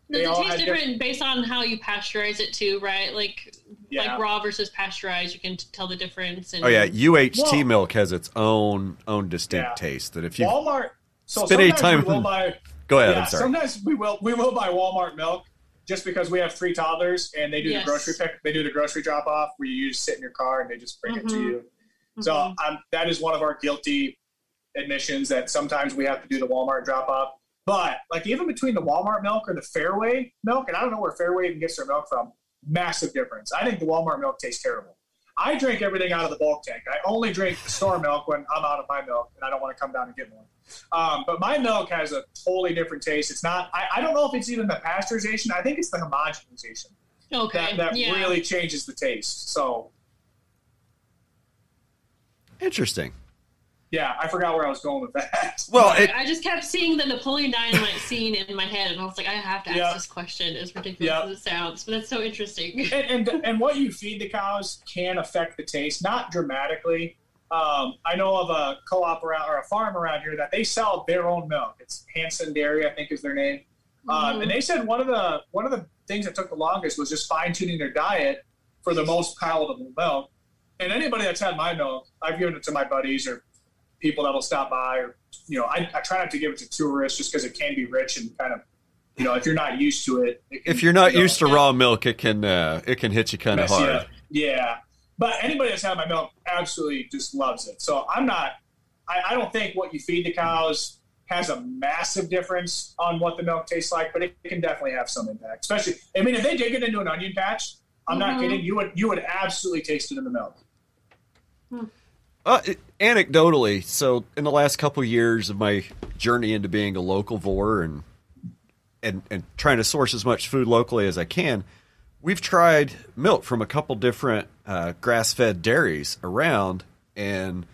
they all taste different, different based on how you pasteurize it too, right? Like yeah. like raw versus pasteurized, you can t- tell the difference. And... Oh yeah, UHT well, milk has its own own distinct yeah. taste. That if you Walmart, so spend time, we will buy. Go ahead. Yeah, I'm sorry. Sometimes we will we will buy Walmart milk just because we have three toddlers and they do yes. the grocery pick. They do the grocery drop off where you just sit in your car and they just bring mm-hmm. it to mm-hmm. you. So mm-hmm. um, that is one of our guilty admissions that sometimes we have to do the Walmart drop off. But like even between the Walmart milk or the Fareway milk, and I don't know where Fareway even gets their milk from, massive difference. I think the Walmart milk tastes terrible. I drink everything out of the bulk tank. I only drink the store milk when I'm out of my milk and I don't want to come down and get more. Um, but my milk has a totally different taste. It's not. I, I, don't know if it's even the pasteurization. I think it's the homogenization. Okay. That, that yeah. really changes the taste. So. Interesting yeah, I forgot where I was going with that. Well, it, I just kept seeing the Napoleon Dynamite scene in my head, and I was like, I have to ask yep. this question. As ridiculous yep. as it sounds, but that's so interesting. and, and, and what you feed the cows can affect the taste, not dramatically. Um, I know of a co-op around or a farm around here that they sell their own milk. It's Hansen Dairy, I think, is their name. Um, mm-hmm. Um, and they said one of the one of the things that took the longest was just fine tuning their diet for the most palatable milk. And anybody that's had my milk, I've given it to my buddies or people that'll stop by or you know I, I try not to give it to tourists just because it can be rich and kind of you know if you're not used to it, it can, if you're not you know, used to raw milk it can uh, it can hit you kind of hard yeah but anybody that's had my milk absolutely just loves it so i'm not I, I don't think what you feed the cows has a massive difference on what the milk tastes like but it can definitely have some impact especially i mean if they dig it into an onion patch i'm mm-hmm. not kidding you would you would absolutely taste it in the milk hmm. Uh, anecdotally, so in the last couple of years of my journey into being a locavore and and and trying to source as much food locally as I can, we've tried milk from a couple different uh, grass-fed dairies around, and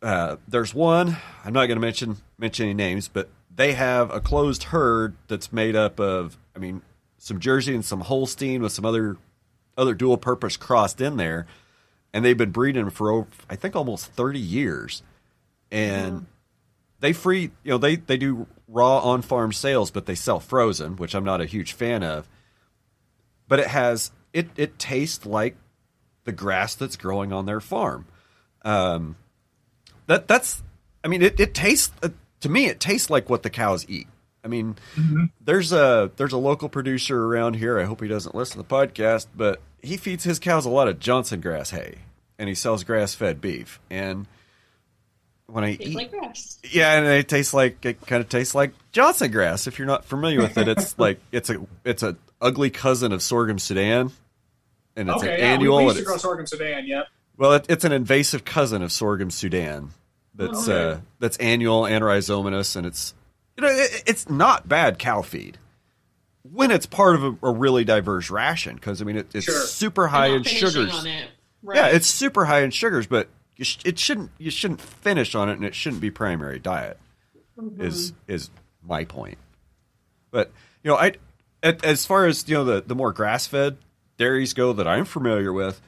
uh, there's one. I'm not going to mention mention any names, but they have a closed herd that's made up of, I mean, some Jersey and some Holstein with some other other dual purpose crossed in there, and they've been breeding for over, I think almost 30 years, and they free you know they they do raw on farm sales, but they sell frozen, which I'm not a huge fan of. But it has it it tastes like the grass that's growing on their farm. Um, that that's I mean it it tastes uh, to me it tastes like what the cows eat. I mean, there's a there's a local producer around here. I hope he doesn't listen to the podcast, but he feeds his cows a lot of Johnson grass hay, and he sells grass fed beef. And when I eat, like grass. yeah, and it tastes like it kind of tastes like Johnson grass. If you're not familiar with it, it's like it's a it's a ugly cousin of sorghum Sudan, and it's Okay, an yeah, annual. we, we and used to it's- grow sorghum Sudan. Yep. well, it, it's an invasive cousin of sorghum Sudan. That's Oh, uh, that's annual and rhizomatous, and it's you know it, it's not bad cow feed when it's part of a, a really diverse ration because I mean it, it's Sure. super high in sugars. On it. Right. Yeah, it's super high in sugars, but you sh- it shouldn't you shouldn't finish on it, and it shouldn't be primary diet. Is is my point. But you know, I as far as you know the the more grass fed dairies go that I'm familiar with,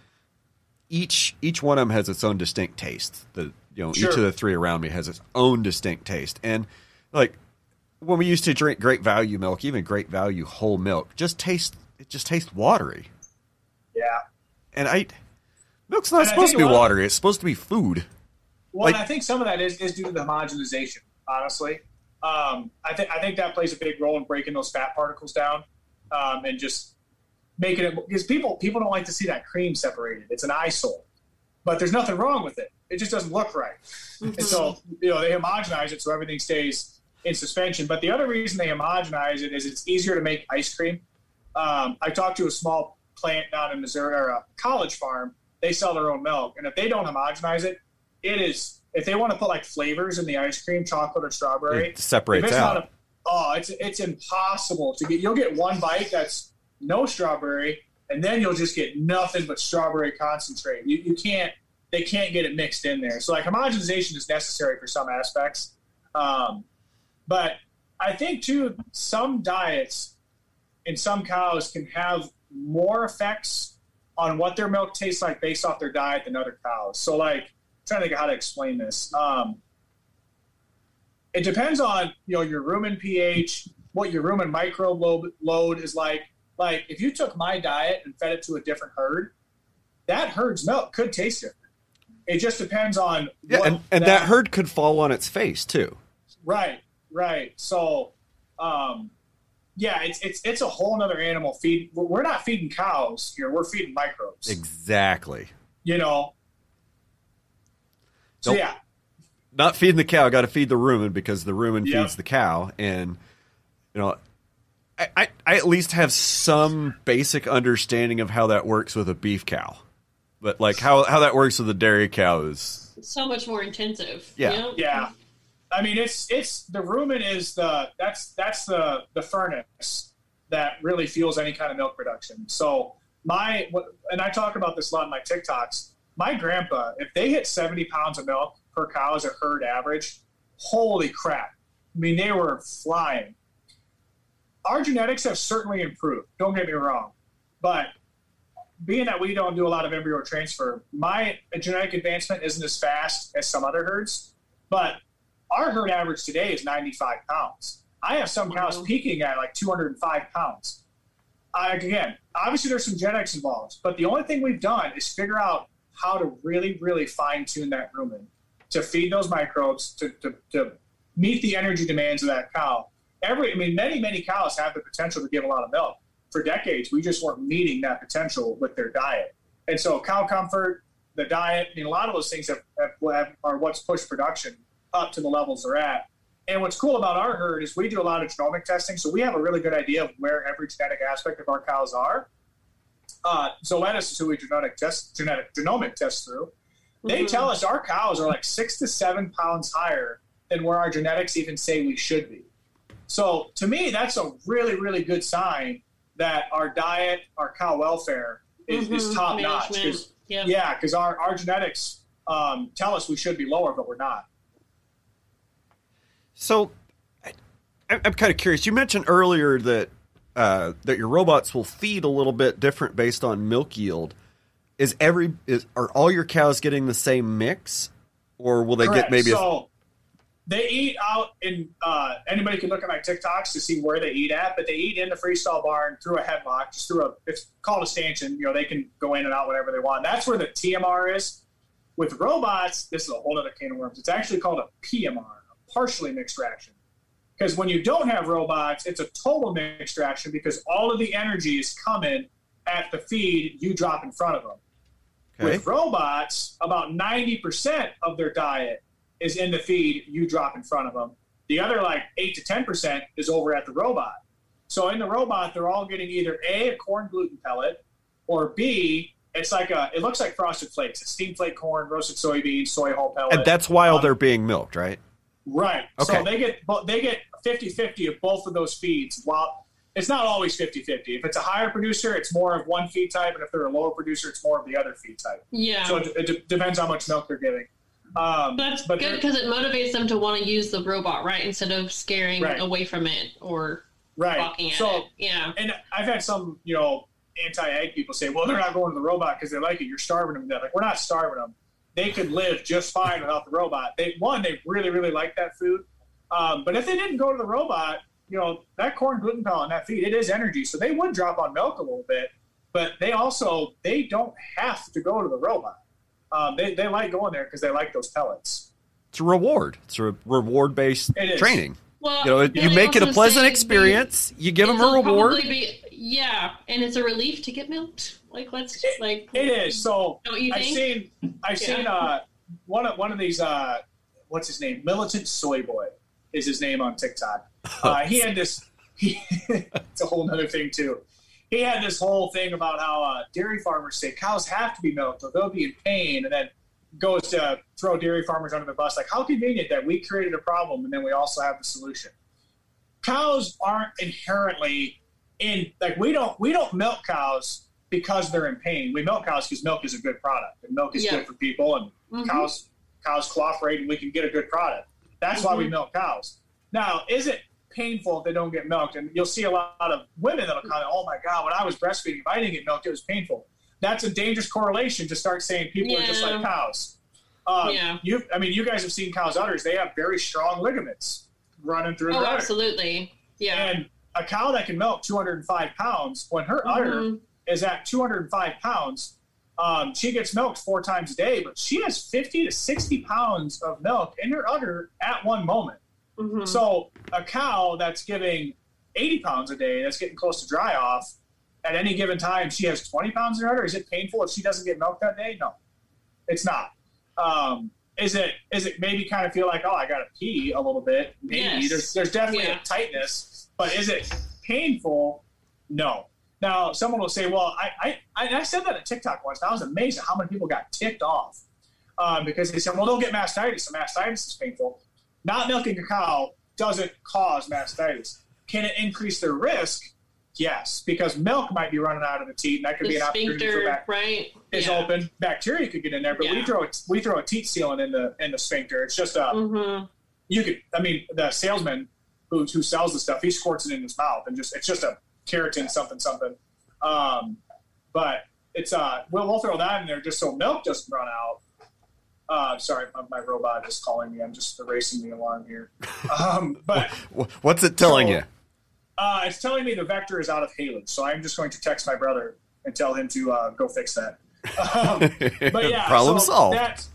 each each one of them has its own distinct taste. The you know each of the three around me has its own distinct taste, and like when we used to drink great value milk, even great value whole milk, just taste it just tastes watery. Yeah. And I milk's not And supposed to be watery. It's supposed to be food. Well, Like- I think some of that is, is due to the homogenization. Honestly, um, I think I think that plays a big role in breaking those fat particles down um, and just making it because people people don't like to see that cream separated. It's an eyesore, but there's nothing wrong with it. It just doesn't look right. And so you know they homogenize it so everything stays in suspension. But the other reason they homogenize it is it's easier to make ice cream. Um, I talked to a small plant down in Missouri or a college farm. They sell their own milk, and if they don't homogenize it, it is if they want to put like flavors in the ice cream, chocolate or strawberry, It separates it's out. not a- oh, it's it's impossible to get. You'll get one bite that's no strawberry, and then you'll just get nothing but strawberry concentrate. You, you can't. They can't get it mixed in there. So like homogenization is necessary for some aspects, um, but I think too some diets in some cows can have more effects on what their milk tastes like based off their diet than other cows. So like I'm trying to think of how to explain this. Um, it depends on you know your rumen pH, what your rumen microbe load, load is like. Like if you took my diet and fed it to a different herd, that herd's milk could taste different. It just depends on Yeah, what and, and that herd could fall on its face too. Right, right. So, um, yeah, it's it's it's a whole nother animal feed. We're we're not feeding cows here. We're feeding microbes. Exactly. You know. So Nope. yeah, Not feeding the cow, got to feed the rumen because the rumen Yep. feeds the cow. And you know, I, I I at least have some basic understanding of how that works with a beef cow, but like how how that works with a dairy cow is so much more intensive. Yeah. You know? yeah. I mean, it's it's the rumen is the that's that's the the furnace that really fuels any kind of milk production. So my and I talk about this a lot in my TikToks. My grandpa, if they hit seventy pounds of milk per cow as a herd average, holy crap! I mean, they were flying. Our genetics have certainly improved. Don't get me wrong, but being that we don't do a lot of embryo transfer, my genetic advancement isn't as fast as some other herds. But our herd average today is 95 pounds. I have some cows Wow. peaking at like 205 pounds. I, again, obviously there's some genetics involved, but the only thing we've done is figure out how to really, really fine tune that rumen to feed those microbes to, to, to meet the energy demands of that cow. Every, I mean, many, many cows have the potential to give a lot of milk. For decades, we just weren't meeting that potential with their diet. And so, cow comfort, the diet, I mean, a lot of those things have, have, have, are what's pushed production up to the levels they're at. And what's cool about our herd is we do a lot of genomic testing, so we have a really good idea of where every genetic aspect of our cows are. Uh, Zoetis is who we genetic test, genetic genomic test through. They Mhm. tell us our cows are like six to seven pounds higher than where our genetics even say we should be. So to me, that's a really, really good sign that our diet, our cow welfare is, is Mhm, top notch. management. 'Cause- Yep. Yeah, because our, our genetics um, tell us we should be lower, but we're not. So, I, I'm kind of curious. You mentioned earlier that uh, that your robots will feed a little bit different based on milk yield. Is every is are all your cows getting the same mix, or will they Correct. get maybe? a, so they eat out in uh, anybody can look at my TikToks to see where they eat at, but they eat in the freestall barn through a headlock, just through a it's called a stanchion. You know, they can go in and out whenever they want. That's where the TMR is. With robots, this is a whole other can of worms. It's actually called a PMR, a partially mixed ration. Because when you don't have robots, it's a total mixed ration because all of the energy is coming at the feed you drop in front of them. okay. With robots, about 90% of their diet is in the feed you drop in front of them. The other, like 8 to 10%, is over at the robot. So in the robot, they're all getting either A, a corn gluten pellet, or B, it's like a, it looks like frosted flakes. It's steamed flake corn, roasted soybeans, soy hull pellet. and that's while Um, they're being milked, right? Right. Okay. So they get they get 50-50 of both of those feeds. While it's not always 50-50. If it's a higher producer, it's more of one feed type, and if they're a lower producer, it's more of the other feed type. Yeah. So it, it de- depends how much milk they're giving. Um, That's but good because it motivates them to want to use the robot, right? Instead of scaring Right. away from it or right. balking at So it. Yeah. and I've had some you know anti-ag people say, well, they're not going to the robot because they like it. You're starving them to death. Like we're not starving them. They could live just fine without the robot. They one, they really really like that food. Um, but if they didn't go to the robot, you know that corn gluten pellet and that feed, it is energy, so they would drop on milk a little bit. But they also they don't have to go to the robot. Um, they they like going there because they like those pellets. It's a reward. It's a reward based training. Well, You know, you make it a pleasant say experience. You give them a reward. probably Be, yeah, and it's a relief to get milked. Like let's just like It is. So I've seen I've Yeah. seen uh one of one of these uh what's his name? Militant Soy Boy is his name on TikTok. Uh, he had this he, it's a whole other thing too. He had this whole thing about how uh, dairy farmers say cows have to be milked or they'll be in pain and then goes to throw dairy farmers under the bus like how convenient that we created a problem and then we also have the solution. Cows aren't inherently in like we don't we don't milk cows because they're in pain. We milk cows because milk is a good product and milk is Yeah. good for people and Mhm. cows cows cooperate and we can get a good product. That's why we Mhm. milk cows. Now, is it painful if they don't get milked? And you'll see a lot of women that'll kind of, oh my god, when I was breastfeeding, if I didn't get milked, it was painful. That's a dangerous correlation to start saying people are just like cows. Um, Yeah. You, I mean, you guys have seen cows' udders; they have very strong ligaments running through Oh, absolutely. Yeah. And a cow that can milk 205 pounds, when her udder Mhm. is at 205 pounds, um, she gets milked four times a day, but she has 50 to 60 pounds of milk in her udder at one moment. Mhm. So a cow that's giving 80 pounds a day, that's getting close to dry off, at any given time, she has 20 pounds in her udder. Is it painful if she doesn't get milk that day? No, it's not. Um, is it? Is it maybe kind of feel like, oh, I got to pee a little bit? Maybe Yes. there's there's definitely Yeah. a tightness, but is it painful? No. Now someone will say, well, I I, I I said that at TikTok once. And I was amazed at how many people got ticked off um, because they said, well, don't get mastitis, so mastitis is painful. Not milking a cow doesn't cause mastitis. Can it increase their risk? Yes, because milk might be running out of the teat, and that could be an opportunity for back right? is yeah. open. Bacteria could get in there, but we throw a, we throw a teat sealant in the in the sphincter. It's just a Mhm. you could. I mean, the salesman who who sells the stuff, he squirts it in his mouth, and just it's just a keratin something something. Um, but it's uh, we'll we'll throw that in there just so milk doesn't run out. Uh, sorry, my, my robot is calling me. I'm just erasing the alarm here. Um, but What's it telling So- you? uh, it's telling me the vector is out of haylage, so I'm just going to text my brother and tell him to uh, go fix that. Um, but yeah, Problem so solved. That's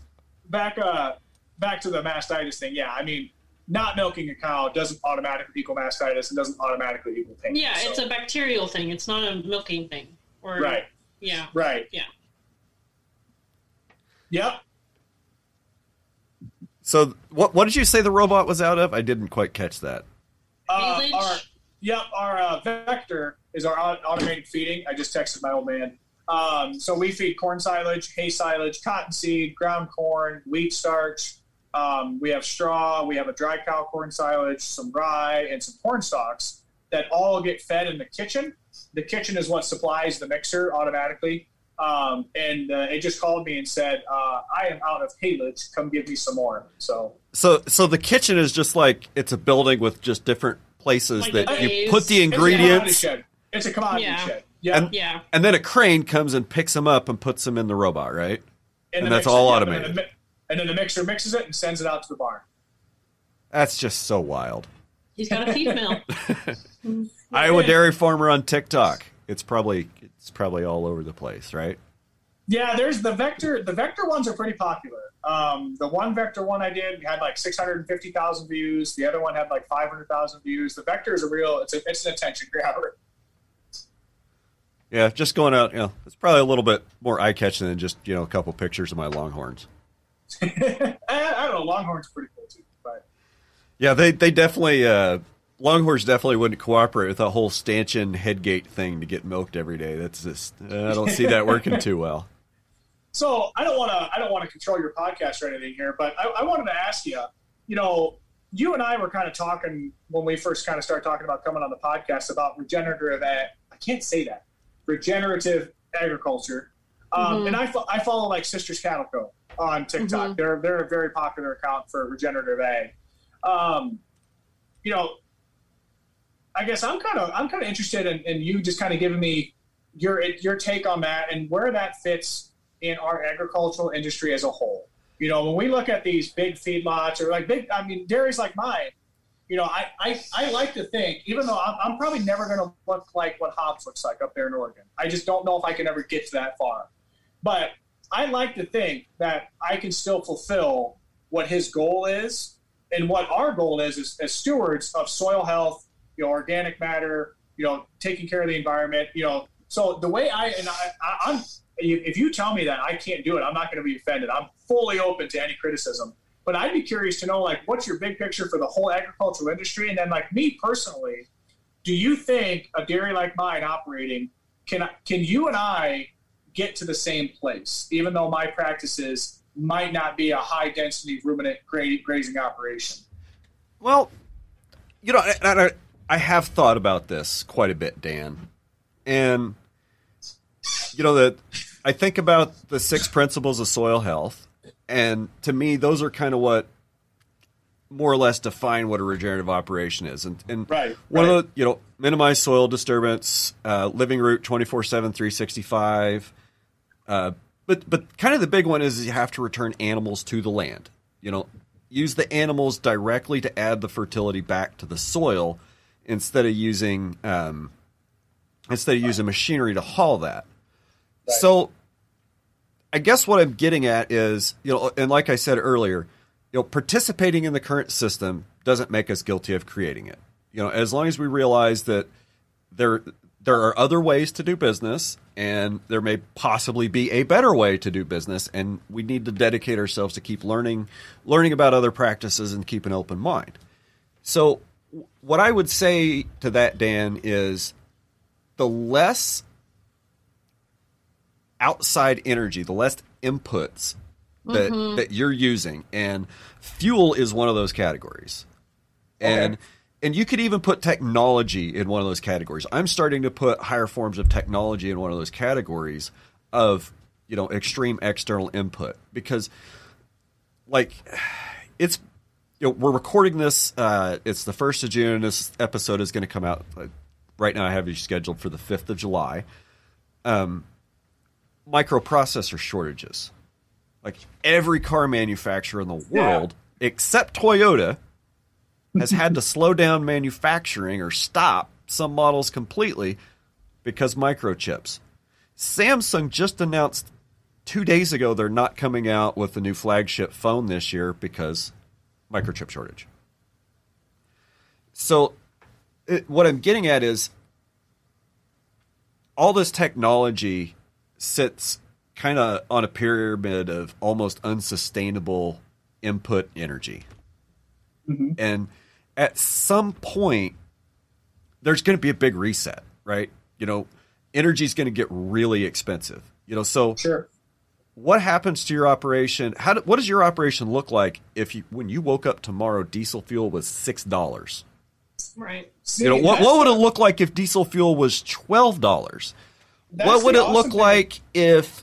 back uh back to the mastitis thing. Yeah, I mean, not milking a cow doesn't automatically equal mastitis and doesn't automatically equal pain. Yeah, so- it's a bacterial thing. It's not a milking thing. Or right, Yeah. right. Yeah. Yep. So, what what did you say the robot was out of? I didn't quite catch that. Uh, Haylage? our yep, our uh, vector is our automated feeding. I just texted my old man. Um, so we feed corn silage, hay silage, cottonseed, ground corn, wheat starch. Um, we have straw. We have a dry cow corn silage, some rye, and some corn stalks that all get fed in the kitchen. the kitchen is what supplies the mixer automatically. Um, and uh, it just called me and said, uh, "I am out of haylage. Come give me some more." So, so, so the kitchen is just like it's a building with just different places Like that a you put the it's a commodity ingredients, shed. It's a commodity Yeah. shed. Yeah, And- Yeah. and then a crane comes and picks them up and puts them in the robot, right? and the that's mixer- all automated. And, the and then the mixer mixes it and sends it out to the barn. That's just so wild. He's got a feed mill. Iowa dairy farmer on TikTok. It's probably it's probably all over the place, right? Yeah, there's the vector. The vector ones are pretty popular. Um, the one vector one I did had like 650,000 views. The other one had like 500,000 views. The vector is a real. It's a, it's an attention grabber. Yeah, just going out. You know, it's probably a little bit more eye catching than just you know a couple pictures of my longhorns. I, I don't know. Longhorns are pretty cool too. But Yeah, they they definitely uh, Longhorns definitely wouldn't cooperate with that whole stanchion headgate thing to get milked every day. That's just I don't see that working too well. so I don't want to. I don't want to control your podcast or anything here. But I, I wanted to ask you. You know, you and I were kind of talking when we first kind of started talking about coming on the podcast about regenerative. ag- I can't say that. Regenerative agriculture. Um, And I, fo- I follow like Sisters Cattle Co. on TikTok. They're they're a very popular account for regenerative ag. Um, you know, I guess I'm kind of I'm kind of interested in, in you just kind of giving me your your take on that and where that fits in our agricultural industry as a whole. You know, when we look at these big feedlots or like big, I mean, dairies like mine. You know, I, I, I like to think, even though I'm, I'm probably never going to look like what Hobbs looks like up there in Oregon. I just don't know if I can ever get to that far. But I like to think that I can still fulfill what his goal is and what our goal is as, as stewards of soil health, you know, organic matter, you know, taking care of the environment, you know. So the way I and I, I, I'm, if you tell me that I can't do it, I'm not going to be offended. I'm fully open to any criticism. But I'd be curious to know, like, what's your big picture for the whole agricultural industry? And then, like me personally, do you think a dairy like mine operating can can you and I get to the same place, even though my practices might not be a high density ruminant grazing operation? Well, you know, I, I, I have thought about this quite a bit, Dan, and you know that I think about the six principles of soil health, and to me, those are kind of what more or less define what a regenerative operation is. And, and Right, one right. of the, you know, minimize soil disturbance, uh, living root 24 7, 365. Uh, but, but kind of the big one is you have to return animals to the land. You know, use the animals directly to add the fertility back to the soil instead of using um, instead of using machinery to haul that. So I guess what I'm getting at is, you know, and like I said earlier, you know, participating in the current system doesn't make us guilty of creating it. You know, as long as we realize that there there are other ways to do business and there may possibly be a better way to do business and we need to dedicate ourselves to keep learning learning about other practices and keep an open mind. So what I would say to that Dan is the less outside energy, the less inputs that mm-hmm. that you're using, and fuel is one of those categories. And Okay. and you could even put technology in one of those categories. I'm starting to put higher forms of technology in one of those categories of you know extreme external input because like it's you know, we're recording this. Uh, it's the first of June. This episode is going to come out right now. I have you scheduled for the fifth of July. Um, microprocessor shortages. Like every car manufacturer in the world, except Toyota, has had to slow down manufacturing or stop some models completely because microchips. Samsung just announced two days ago they're not coming out with the new flagship phone this year because microchip shortage. So, it, what I'm getting at is all this technology sits kind of on a pyramid of almost unsustainable input energy. Mm-hmm. And at some point, there's going to be a big reset, right? You know, energy is going to get really expensive. You know, so Sure. What happens to your operation? How do, what does your operation look like if you when you woke up tomorrow diesel fuel was six dollars? Right. See, you know what? What would it look like if diesel fuel was twelve dollars? What would it look thing. like if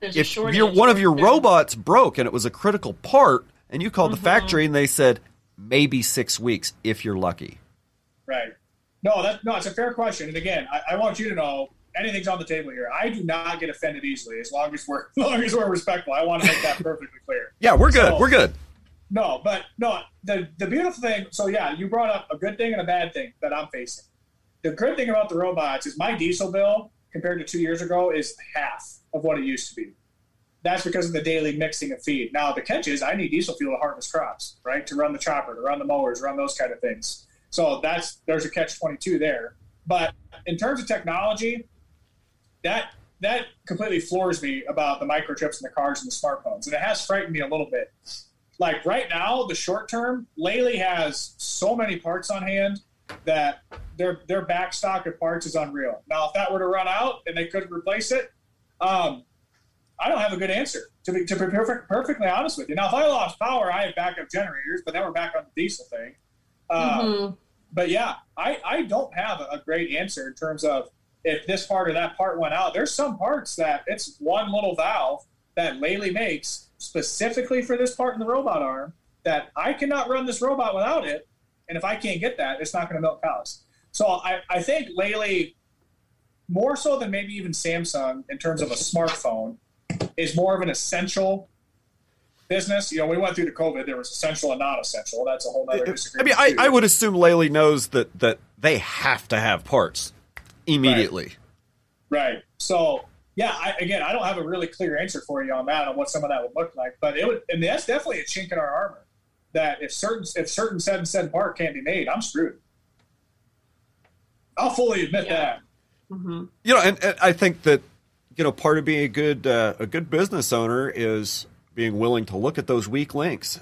There's if your one of your there. robots broke and it was a critical part, and you called Mm-hmm. the factory and they said maybe six weeks if you're lucky. Right. No, that no, it's a fair question. And again, I, I want you to know anything's on the table here. I do not get offended easily as long as we're as long as we're respectful. I want to make that perfectly clear. Yeah, we're good. So- we're good. No, but no, the the beautiful thing. So yeah, you brought up a good thing and a bad thing that I'm facing. The good thing about the robots is my diesel bill compared to two years ago is half of what it used to be. That's because of the daily mixing of feed. Now the catch is I need diesel fuel to harvest crops, right? To run the chopper, to run the mowers, run those kind of things. So that's there's a catch twenty two there. But in terms of technology, that that completely floors me about the microchips in the cars and the smartphones, and it has frightened me a little bit. Like right now, the short term, Lely has so many parts on hand that their their back stock of parts is unreal. Now, if that were to run out and they couldn't replace it, um, I don't have a good answer. To be to be perfect, perfectly honest with you. Now, if I lost power, I have backup generators, but then we're back on the diesel thing. Uh, Mhm. but yeah, I, I don't have a great answer in terms of if this part or that part went out. There's some parts that it's one little valve that Lely makes specifically for this part in the robot arm that I cannot run this robot without it. And if I can't get that, it's not going to milk cows. So I, I think Lely, more so than maybe even Samsung in terms of a smartphone, is more of an essential business. You know, we went through the COVID. There was essential and not essential. That's a whole other I mean. I. I would assume Lely knows that that they have to have parts immediately. Right. So yeah, I, again, I don't have a really clear answer for you on that on what some of that would look like, but it would, and that's definitely a chink in our armor. That if certain if certain said and said part can't be made, I'm screwed. I'll fully admit Yeah. that. Mhm. You know, and, and I think that you know part of being a good uh, a good business owner is being willing to look at those weak links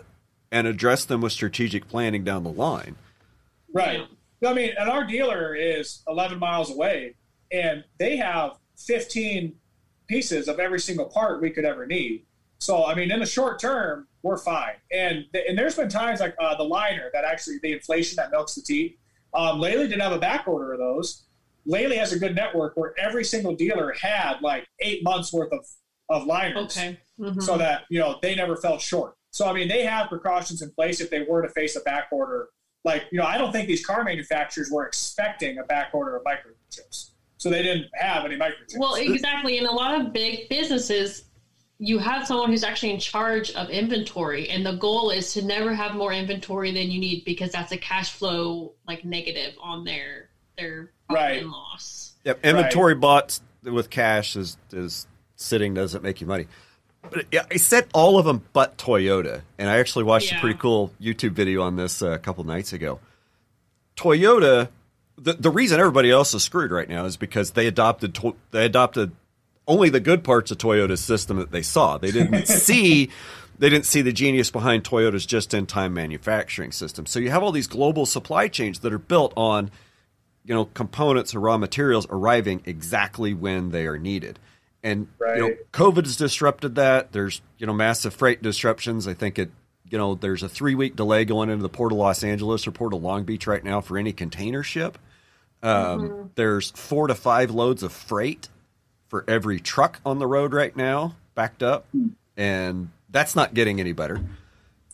and address them with strategic planning down the line. Right. I mean, and our dealer is 11 miles away, and they have 15 pieces of every single part we could ever need. So, I mean, in the short term, we're fine. And and there's been times like uh, the liner that actually the inflation that milks the teeth. Um, Lely didn't have a back order of those. Lely has a good network where every single dealer had like eight months worth of of liners Okay. Mhm. so that you know they never fell short. So I mean, they have precautions in place if they were to face a back order. Like you know, I don't think these car manufacturers were expecting a back order of microchips, so they didn't have any microchips. Well, exactly. In a lot of big businesses, you have someone who's actually in charge of inventory, and the goal is to never have more inventory than you need because that's a cash flow like negative on their their Right. and loss. Yep, inventory bought with cash is is sitting doesn't make you money. But yeah, I said all of them but Toyota, and I actually watched a pretty cool YouTube video on this uh, a couple nights ago. Toyota, the the reason everybody else is screwed right now is because they adopted to, they adopted only the good parts of Toyota's system that they saw. They didn't see they didn't see the genius behind Toyota's just-in-time manufacturing system. So you have all these global supply chains that are built on you know components or raw materials arriving exactly when they are needed and you know covid has disrupted that. There's you know massive freight disruptions. I think it you know there's a three week delay going into the port of los angeles or port of long beach right now for any container ship. Um, there's four to five loads of freight for every truck on the road right now backed up and that's not getting any better.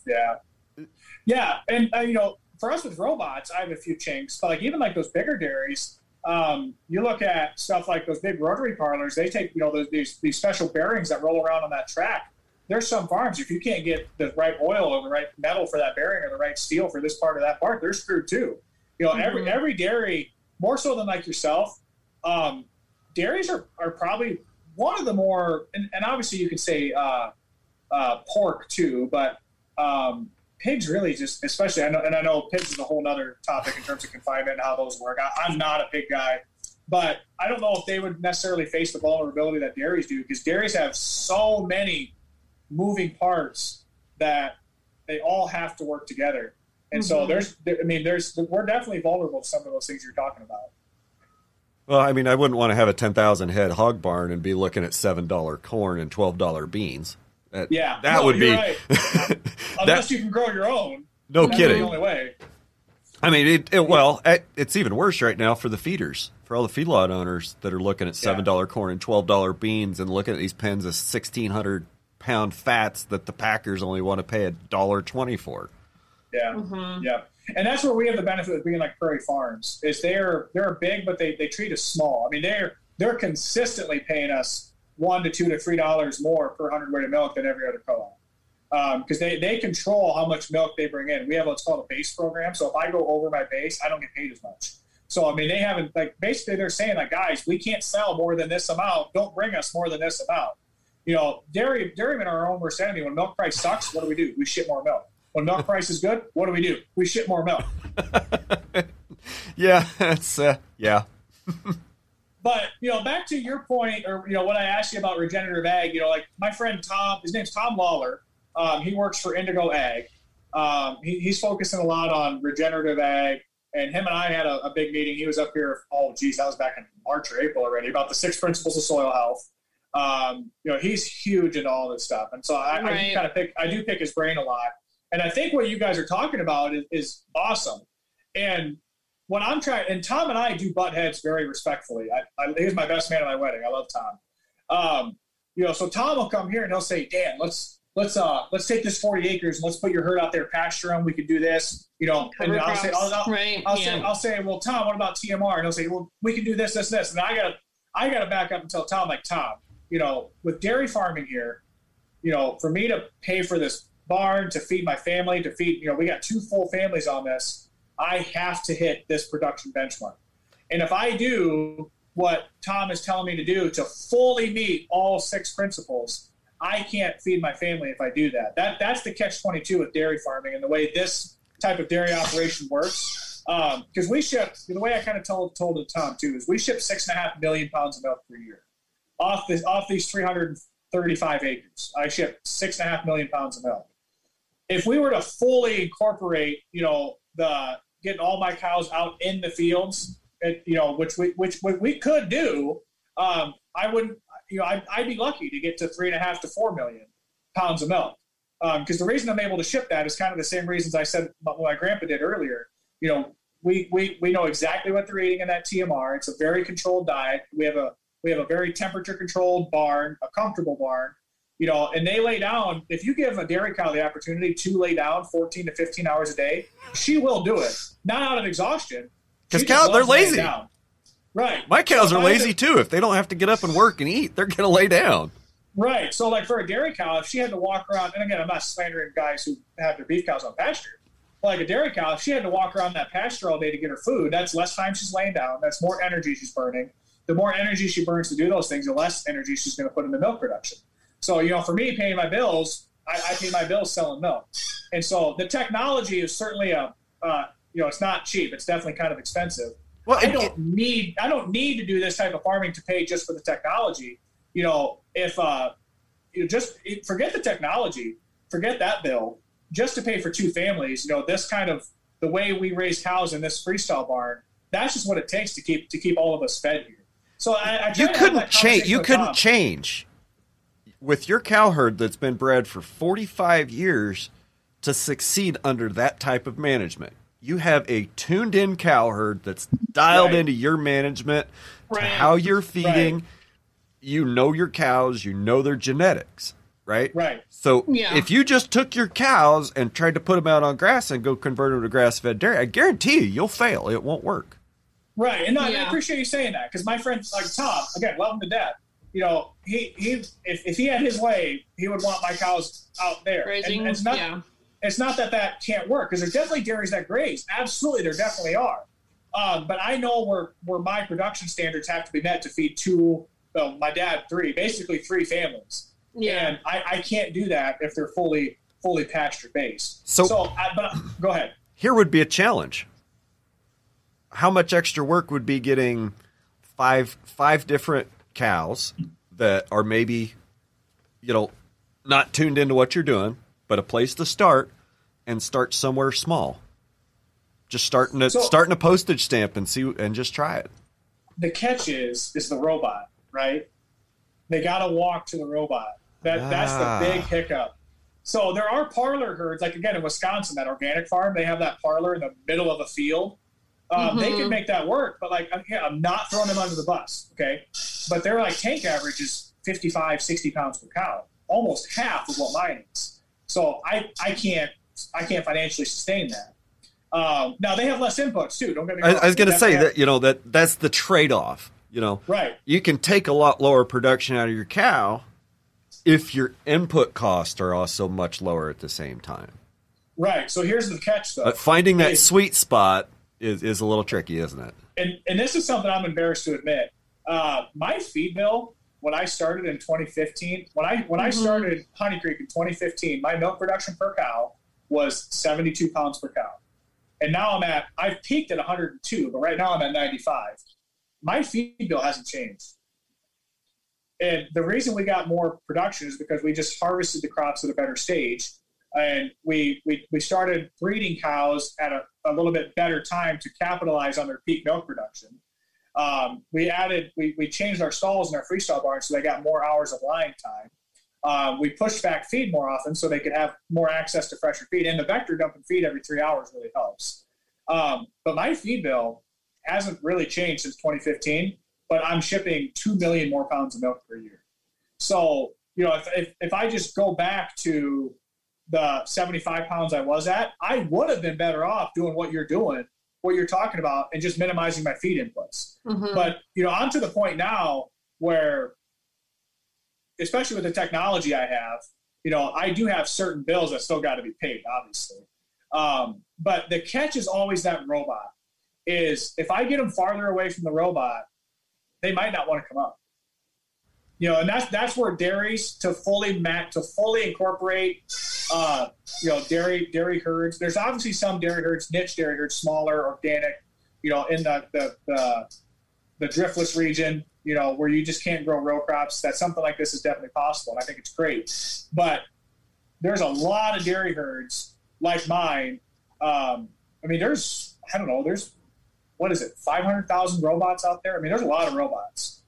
Yeah, yeah, and uh, you know, for us with robots, I have a few chinks. But like even like those bigger dairies, um, you look at stuff like those big rotary parlors. They take you know those, these these special bearings that roll around on that track. There's some farms if you can't get the right oil or the right metal for that bearing or the right steel for this part or that part, they're screwed too. You know, every Mhm. every dairy more so than like yourself. Um, dairies are, are probably one of the more, and, and obviously you could say uh, uh, pork too, but um, pigs really just, especially I know, and I know pigs is a whole other topic in terms of confinement and how those work. I, I'm not a pig guy, but I don't know if they would necessarily face the vulnerability that dairies do because dairies have so many moving parts that they all have to work together. And so Mhm. there's, I mean, there's, we're definitely vulnerable to some of those things you're talking about. well i mean i wouldn't want to have a 10000 head hog barn and be looking at $7 corn and $12 beans that, Yeah, that no, would be you're right. Unless you can grow your own. no That's kidding The only way. I mean, it, it, well, it's even worse right now for the feeders, for all the feedlot owners that are looking at seven dollar yeah. corn and twelve dollar beans, and looking at these pens of sixteen hundred pound fats that the packers only want to pay a dollar twenty for. Yeah, mm-hmm. yeah, and that's where we have the benefit of being like Prairie Farms. Is they're they're big, but they they treat us small. I mean, they're they're consistently paying us one to two to three dollars more per hundred weight of milk than every other co-op because um, they, they control how much milk they bring in. We have what's called a base program. So if I go over my base, I don't get paid as much. So I mean, they haven't like basically they're saying like, guys, we can't sell more than this amount. Don't bring us more than this amount. You know, dairy dairymen are our own worst enemy. When milk price sucks, what do we do? We ship more milk. When milk price is good, what do we do? We ship more milk. yeah, that's uh, yeah. but you know, back to your point, or you know, what I asked you about regenerative ag. You know, like my friend Tom, his name's Tom Lawler. Um, he works for Indigo Ag. Um, he, he's focusing a lot on regenerative ag. And him and I had a, a, big meeting. He was up here. Oh, geez, that was back in March or April already about the six principles of soil health. Um, you know, he's huge into all this stuff, and so I, right. I kind of pick. I do pick his brain a lot. And I think what you guys are talking about is, is awesome. And when I'm trying, and Tom and I do butt heads very respectfully. I, I, he's my best man at my wedding. I love Tom. Um, you know, so Tom will come here and he'll say, "Dan, let's let's uh let's take this 40 acres and let's put your herd out there pasture them we could do this you know Cover and i'll say I'll, I'll, right. I'll yeah. say i'll say well tom what about tmr and he'll say well we can do this this this and i gotta i gotta back up and tell tom like tom you know with dairy farming here you know for me to pay for this barn to feed my family to feed you know we got two full families on this i have to hit this production benchmark and if i do what tom is telling me to do to fully meet all six principles I can't feed my family if I do that. That that's the catch twenty two with dairy farming and the way this type of dairy operation works. Because um, we ship the way I kind of told told it Tom too is we ship six and a half million pounds of milk per year off this off these three hundred thirty five acres. I ship six and a half million pounds of milk. If we were to fully incorporate, you know, the getting all my cows out in the fields, you know, which we which, which we could do, um, I wouldn't you know, I'd, I'd, be lucky to get to three and a half to four million pounds of milk. Because um, the reason I'm able to ship that is kind of the same reasons I said what my grandpa did earlier. You know, we, we, we know exactly what they're eating in that TMR. It's a very controlled diet. We have a we have a very temperature controlled barn, a comfortable barn. You know, and they lay down. If you give a dairy cow the opportunity to lay down 14 to 15 hours a day, she will do it. Not out of exhaustion. Because cows, they're lazy. Right. My cows are lazy too. If they don't have to get up and work and eat, they're going to lay down. Right. So, like for a dairy cow, if she had to walk around, and again, I'm not slandering guys who have their beef cows on pasture. But like a dairy cow, if she had to walk around that pasture all day to get her food, that's less time she's laying down. That's more energy she's burning. The more energy she burns to do those things, the less energy she's going to put into milk production. So, you know, for me, paying my bills, I, I pay my bills selling milk. And so the technology is certainly a, uh, you know, it's not cheap. It's definitely kind of expensive. Well, I don't it, need I don't need to do this type of farming to pay just for the technology. You know, if uh, you just forget the technology, forget that bill, just to pay for two families. You know, this kind of the way we raise cows in this freestall barn. That's just what it takes to keep to keep all of us fed here. So I, I you couldn't change. You couldn't Tom. change with your cow herd that's been bred for 45 years to succeed under that type of management you have a tuned in cow herd that's dialed right. into your management, right. to how you're feeding. Right. You know your cows, you know their genetics, right? Right. So yeah. if you just took your cows and tried to put them out on grass and go convert them to grass fed dairy, I guarantee you, you'll fail. It won't work. Right. And, yeah. I appreciate you saying that because my friend, like Tom, again, love him to death. You know, he, he if, if he had his way, he would want my cows out there. Raising, and, and it's not, yeah it's not that that can't work because there's definitely dairies that graze. Absolutely, there definitely are. Um, but I know where where my production standards have to be met to feed two, well, my dad three, basically three families. Yeah. And I, I can't do that if they're fully fully pasture based. So, so I, but go ahead. Here would be a challenge. How much extra work would be getting five five different cows that are maybe, you know, not tuned into what you're doing, but a place to start and start somewhere small. Just starting a so, starting a postage stamp and see and just try it. The catch is is the robot, right? They got to walk to the robot. That ah. that's the ah. big hiccup. So there are parlor herds, like again in Wisconsin, that organic farm, they have that parlor in the middle of a field. Um, They can make that work, but like, yeah, I'm not throwing them under the bus, okay? But their like tank average is 55, 60 pounds per cow, almost half of what mine is. So I, I can't, I can't financially sustain that. Um, now they have less inputs too. Don't get me I, wrong. I was going to say that you know that that's the trade off. You know, right. you can take a lot lower production out of your cow if your input costs are also much lower at the same time. Right. So here's the catch, though. But finding that Is- sweet spot is, is a little tricky, isn't it? and and this is something I'm embarrassed to admit. Uh, my feed bill when I started in 2015, when I when I started Honey Creek in 2015, my milk production per cow was 72 pounds per cow, and now I'm at I've peaked at 102, but right now I'm at 95. My feed bill hasn't changed. And the reason we got more production is because we just harvested the crops at a better stage. And we, we, we started breeding cows at a, a little bit better time to capitalize on their peak milk production. Um, we added, we, we changed our stalls in our freestall barns so they got more hours of line time. Um, we pushed back feed more often so they could have more access to fresher feed. And the vector dumping feed every three hours really helps. Um, but my feed bill hasn't really changed since 2015, but I'm shipping 2 million more pounds of milk per year. So, you know, if, if, if I just go back to the 75 pounds I was at, I would have been better off doing what you're doing, what you're talking about, and just minimizing my feed inputs. Mhm. But, you know, I'm to the point now where, especially with the technology I have, you know, I do have certain bills that still got to be paid, obviously. Um, but the catch is always that robot. Is if I get them farther away from the robot, they might not want to come up. You know, and that's that's where dairies to fully mat to fully incorporate, uh, you know, dairy dairy herds. There's obviously some dairy herds, niche dairy herds, smaller, organic, you know, in the the the, the driftless region, you know, where you just can't grow row crops. That something like this is definitely possible, and I think it's great. But there's a lot of dairy herds like mine. Um, I mean, there's I don't know, there's what is it, 500,000 robots out there? I mean, there's a lot of robots.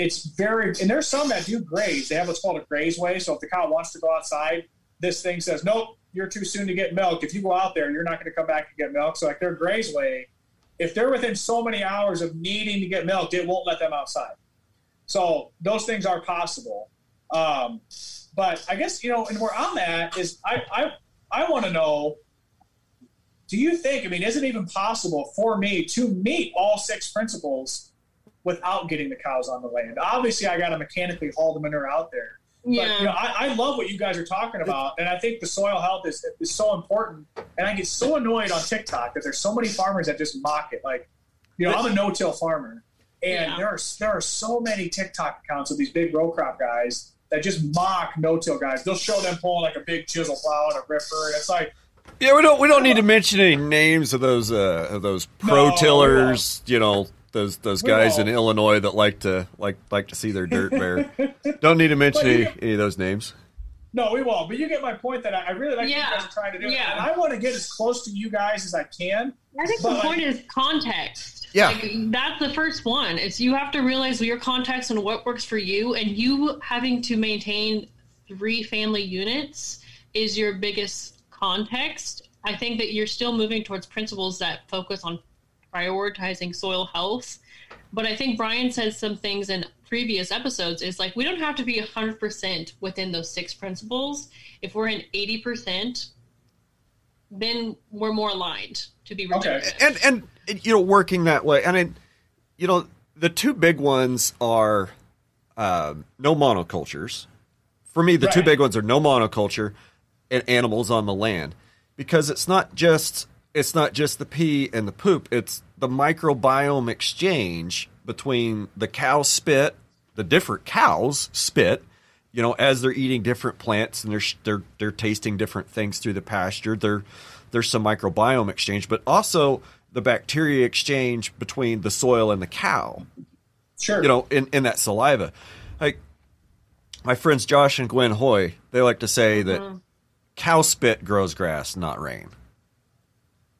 It's very, and there's some that do graze. They have what's called a graze way. So if the cow wants to go outside, this thing says, nope, you're too soon to get milk. If you go out there, you're not going to come back and get milk. So like their graze way, if they're within so many hours of needing to get milk, it won't let them outside. So those things are possible. Um, but I guess, you know, and where I'm at is I, I, I want to know do you think, I mean, is it even possible for me to meet all six principles without getting the cows on the land? Obviously, I got to mechanically haul the manure out there. But, yeah. you know, I, I love what you guys are talking about, and I think the soil health is, is so important. And I get so annoyed on TikTok that there's so many farmers that just mock it. Like, you know, I'm a no-till farmer, and Yeah. there are there are so many TikTok accounts of these big row crop guys that just mock no-till guys. They'll show them pulling like a big chisel plow and a ripper, and it's like, Yeah, we don't we don't need to mention any names of those uh, of those pro No, we tillers. You know those those guys in. Illinois that like to like like to see their dirt bare. don't need to mention any, get- any of those names. No, we won't. But you get my point that I, I really like what Yeah. you guys are trying to do. Yeah. And I want to get as close to you guys as I can. I think the like- point is context. Yeah. Like, that's the first one. Is you have to realize your context and what works for you, and you having to maintain three family units is your biggest context. I think that you're still moving towards principles that focus on prioritizing soil health. But I think Brian said some things in previous episodes is like we don't have to be 100% within those six principles. If we're in 80%, then we're more aligned to be Okay. and and and, you know working that way and it, you know the two big ones are um, no monocultures for me the two big ones are no monoculture and animals on the land because it's not just it's not just the pee and the poop it's the microbiome exchange between the cow spit the different cows spit you know as they're eating different plants and they're they're they're tasting different things through the pasture there there's some microbiome exchange but also the bacteria exchange between the soil and the cow Sure. you know, in, in that saliva. Like my friends Josh and Gwen Hoy, they like to say that mm-hmm. cow spit grows grass, not rain.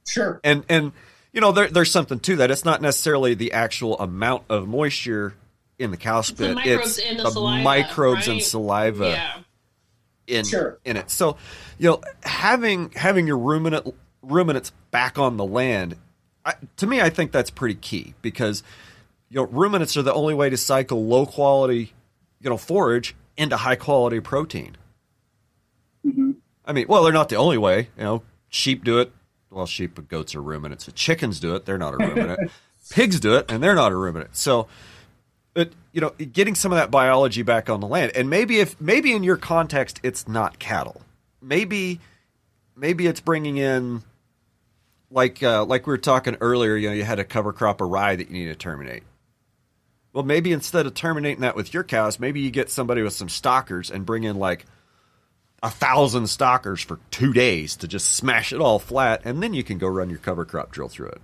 Sure. And and you know, there, there's something to that. It's not necessarily the actual amount of moisture in the cow spit. microbes it's in the saliva, microbes and right? saliva Yeah. in Sure. in it. So, you know, having having your ruminant ruminants back on the land, I, to me, I think that's pretty key because you know ruminants are the only way to cycle low quality, you know, forage into high quality protein. Mm-hmm. I mean, well, they're not the only way. You know, sheep do it. Well, sheep and goats are ruminants. So chickens do it. They're not a ruminant. Pigs do it, and they're not a ruminant. So, but you know, getting some of that biology back on the land, and maybe if maybe in your context, it's not cattle. Maybe, maybe it's bringing in, like uh, like we were talking earlier. You know, you had a cover crop of rye that you need to terminate. Well, maybe instead of terminating that with your cows, maybe you get somebody with some stockers and bring in like a thousand stockers for two days to just smash it all flat, and then you can go run your cover crop drill through it.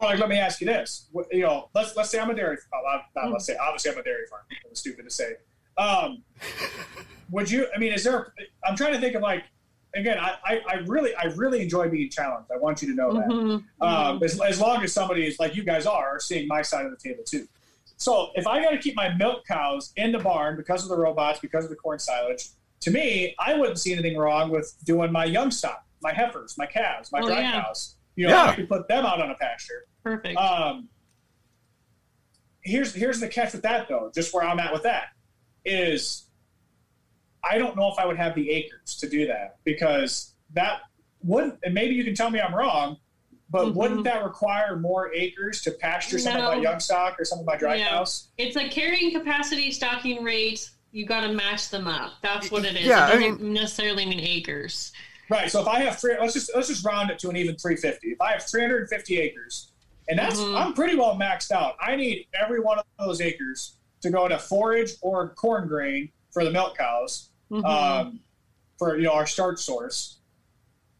Well, like, let me ask you this. What- You know, let's let's say I'm a dairy. Well, I'm not let's say obviously I'm a dairy farm. It's stupid to say. Um, would you? I mean, is there? I'm trying to think of like. Again, I, I, I really I really enjoy being challenged. I want you to know that. Mhm. Um, as, as long as somebody is like you guys are seeing my side of the table too. So if I got to keep my milk cows in the barn because of the robots, because of the corn silage, to me, I wouldn't see anything wrong with doing my young stock, my heifers, my calves, my Oh, dry yeah. cows. You know, Yeah. I could put them out on a pasture. Perfect. Um, here's here's the catch with that though. Just where I'm at with that is, I don't know if I would have the acres to do that because that wouldn't. And maybe you can tell me I'm wrong, but Mhm. wouldn't that require more acres to pasture some of my young stock or some of my dry Yeah. cows? it's a carrying capacity, stocking rate. You got to match them up. That's what it is. Yeah, it doesn't mean- necessarily mean acres. Right. So if I have three, let's just let's just round it to an even 350. If I have 350 acres, and that's Mhm. I'm pretty well maxed out. I need every one of those acres to go to forage or corn grain for the milk cows, Mhm. um, for you know our starch source.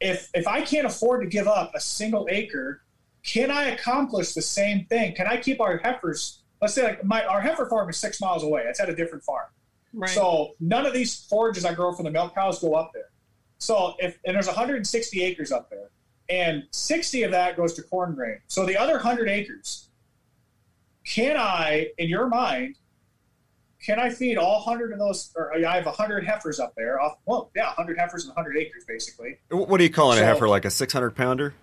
If if I can't afford to give up a single acre, can I accomplish the same thing? Can I keep our heifers? Let's say like my our heifer farm is six miles away. It's at a different farm. Right. So none of these forages I grow for the milk cows go up there. So if and there's 160 acres up there, and 60 of that goes to corn grain. So the other 100 acres, can I, in your mind, can I feed all 100 of those? Or I have 100 heifers up there. Off, well, yeah, 100 heifers and 100 acres basically. What are you calling a So- heifer? Like a six hundred pounder?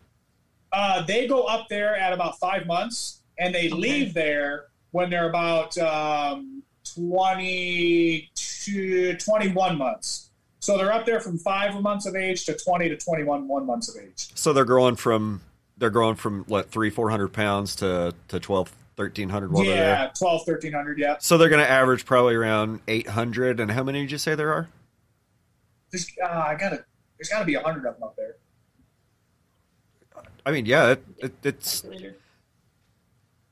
Uh, they go up there at about five months, and they Okay. leave there when they're about um, 22, 21 months. So they're up there from five months of age to 20 to 21 one months of age. So they're growing from they're growing from what three four hundred pounds to to twelve thirteen hundred while they're there. yeah, 12, 1300, yeah. So they're going to average probably around eight hundred. And how many did you say there are? There's, uh, I gotta, there's got to be a 100 of them up there. I mean, yeah, it, it, it's.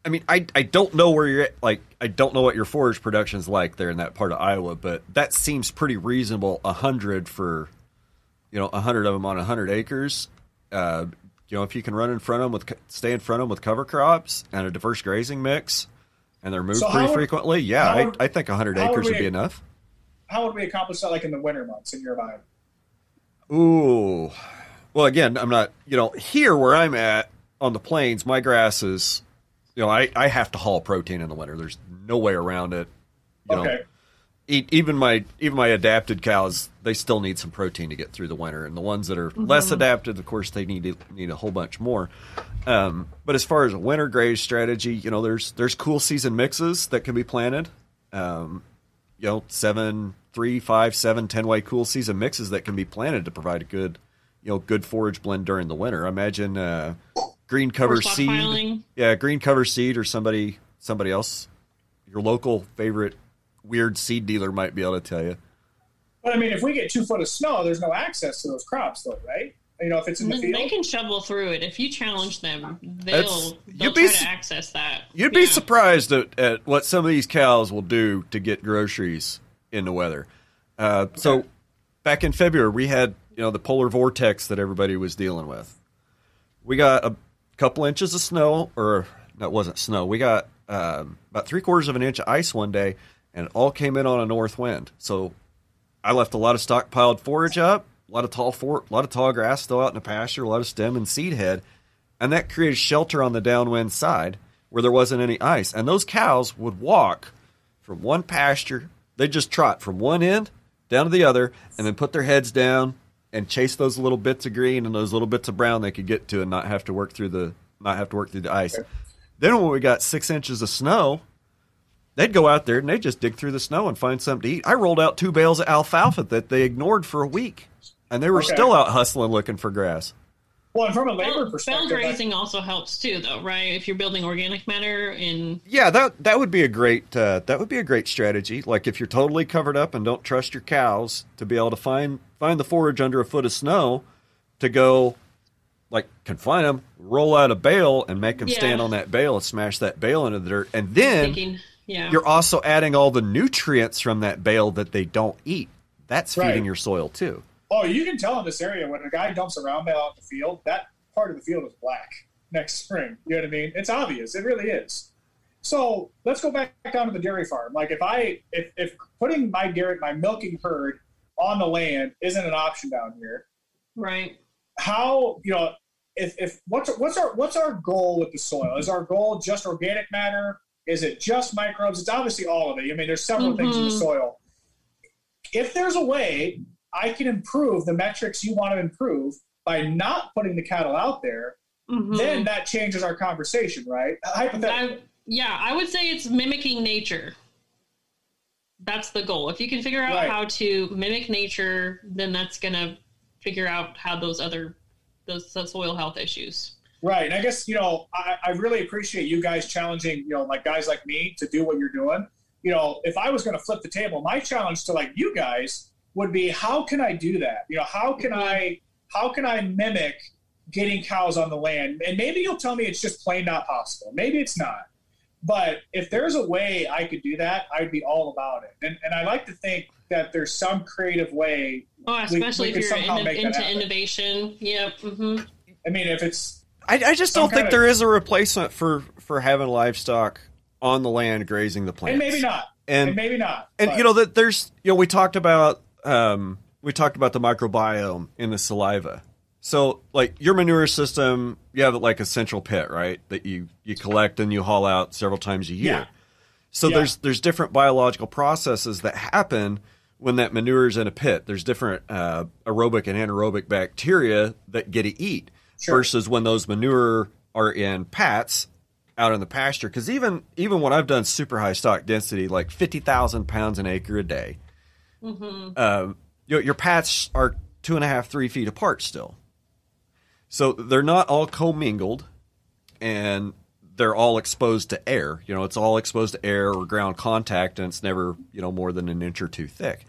I mean, I I don't know where you're at. Like, I don't know what your forage production's like there in that part of Iowa, but that seems pretty reasonable. A hundred for, you know, a hundred of them on a hundred acres. Uh, you know, if you can run in front of them with, stay in front of them with cover crops and a diverse grazing mix, and they're moved So pretty would- frequently, yeah, how I, I think a hundred how would acres would be enough. How would we accomplish that like in the winter months in your mind? Ooh. Well, again, I'm not, you know, here where I'm at on the plains, my grass is, you know, I, I have to haul protein in the winter. There's no way around it. You know, Okay. e- even my even my adapted cows, they still need some protein to get through the winter, and the ones that are less adapted, of course, they need to, need a whole bunch more. Um, but as far as a winter graze strategy, you know, there's there's cool season mixes that can be planted. Um, you know, seven, three, five, seven, ten way cool season mixes that can be planted to provide a good, you know, good forage blend during the winter. Imagine uh, green cover seed, stockpiling. yeah, green cover seed, or somebody somebody else, your local favorite weird seed dealer might be able to tell you. But I mean, if we get two foot of snow, there's no access to those crops, though, right? You know, if it's in the field, They can shovel through it. If you challenge them, That's- they'll, you'd they'll be try to access that. You'd be surprised at, at what some of these cows will do to get groceries in the weather. Uh, so back in February, we had you know the polar vortex that everybody was dealing with. We got a couple inches of snow, or that wasn't snow. We got um, about three quarters of an inch of ice one day, and it all came in on a north wind. So I left a lot of stockpiled forage up, a lot of tall for, a lot of tall grass still out in the pasture, a lot of stem and seed head, and that created shelter on the downwind side where there wasn't any ice. And those cows would walk from one pasture, they just trot from one end down to the other, and then put their heads down and chase those little bits of green and those little bits of brown they could get to, and not have to work through the not have to work through the ice. Okay. Then when we got six inches of snow, they'd go out there and they'd just dig through the snow and find something to eat. I rolled out two bales of alfalfa that they ignored for a week, and they were okay. still out hustling looking for grass. Well, and from a labor well, perspective, bale grazing also helps too, though, right? If you're building organic matter in yeah, that that would be a great uh, that would be a great strategy. Like if you're totally covered up and don't trust your cows to be able to find find the forage under a foot of snow, to go like confine them, roll out a bale, and make them yeah. stand on that bale and smash that bale into the dirt, and then Thinking, yeah. you're also adding all the nutrients from that bale that they don't eat. That's feeding right. your soil too. Oh, you can tell in this area when a guy dumps a round bale out in the field, that part of the field is black next spring. You know what I mean? It's obvious. It really is. So let's go back down to the dairy farm. Like if I if if putting my dairy my milking herd on the land isn't an option down here, right? How you know if if what's what's our what's our goal with the soil? Is our goal just organic matter? Is it just microbes? It's obviously all of it. I mean, there's several mm-hmm. things in the mm-hmm. soil. If there's a way I can improve the metrics you want to improve by not putting the cattle out there, mm-hmm. then that changes our conversation, right? Hypothetically. I, yeah, I would say it's mimicking nature. That's the goal. If you can figure out right. how to mimic nature, then that's going to figure out how those other those soil health issues. Right. And I guess, you know, I, I really appreciate you guys challenging, you know, like guys like me to do what you're doing. You know, if I was going to flip the table, my challenge to like you guys would be how can I do that? You know, how can mm-hmm. I how can I mimic getting cows on the land? And maybe you'll tell me it's just plain not possible. Maybe it's not. But if there's a way I could do that, I'd be all about it. And and I like to think that there's some creative way. Oh, especially we, we if you're in, into innovation. Yep. Mm-hmm. I mean, if it's I, I just don't think of, there is a replacement for for having livestock on the land grazing the plants. And maybe not. And, and maybe not. And but. you know that there's you know we talked about um, we talked about the microbiome in the saliva. So, like your manure system, you have like a central pit, right? That you you collect and you haul out several times a year. Yeah. So yeah. there's there's different biological processes that happen when that manure is in a pit. There's different uh, aerobic and anaerobic bacteria that get to eat sure. versus when those manure are in pats out in the pasture. Because even even when I've done super high stock density, like fifty thousand pounds an acre a day, Mm-hmm. Uh, your, your pats are two and a half, three feet apart still. So they're not all commingled and they're all exposed to air. You know, it's all exposed to air or ground contact and it's never, you know, more than an inch or two thick.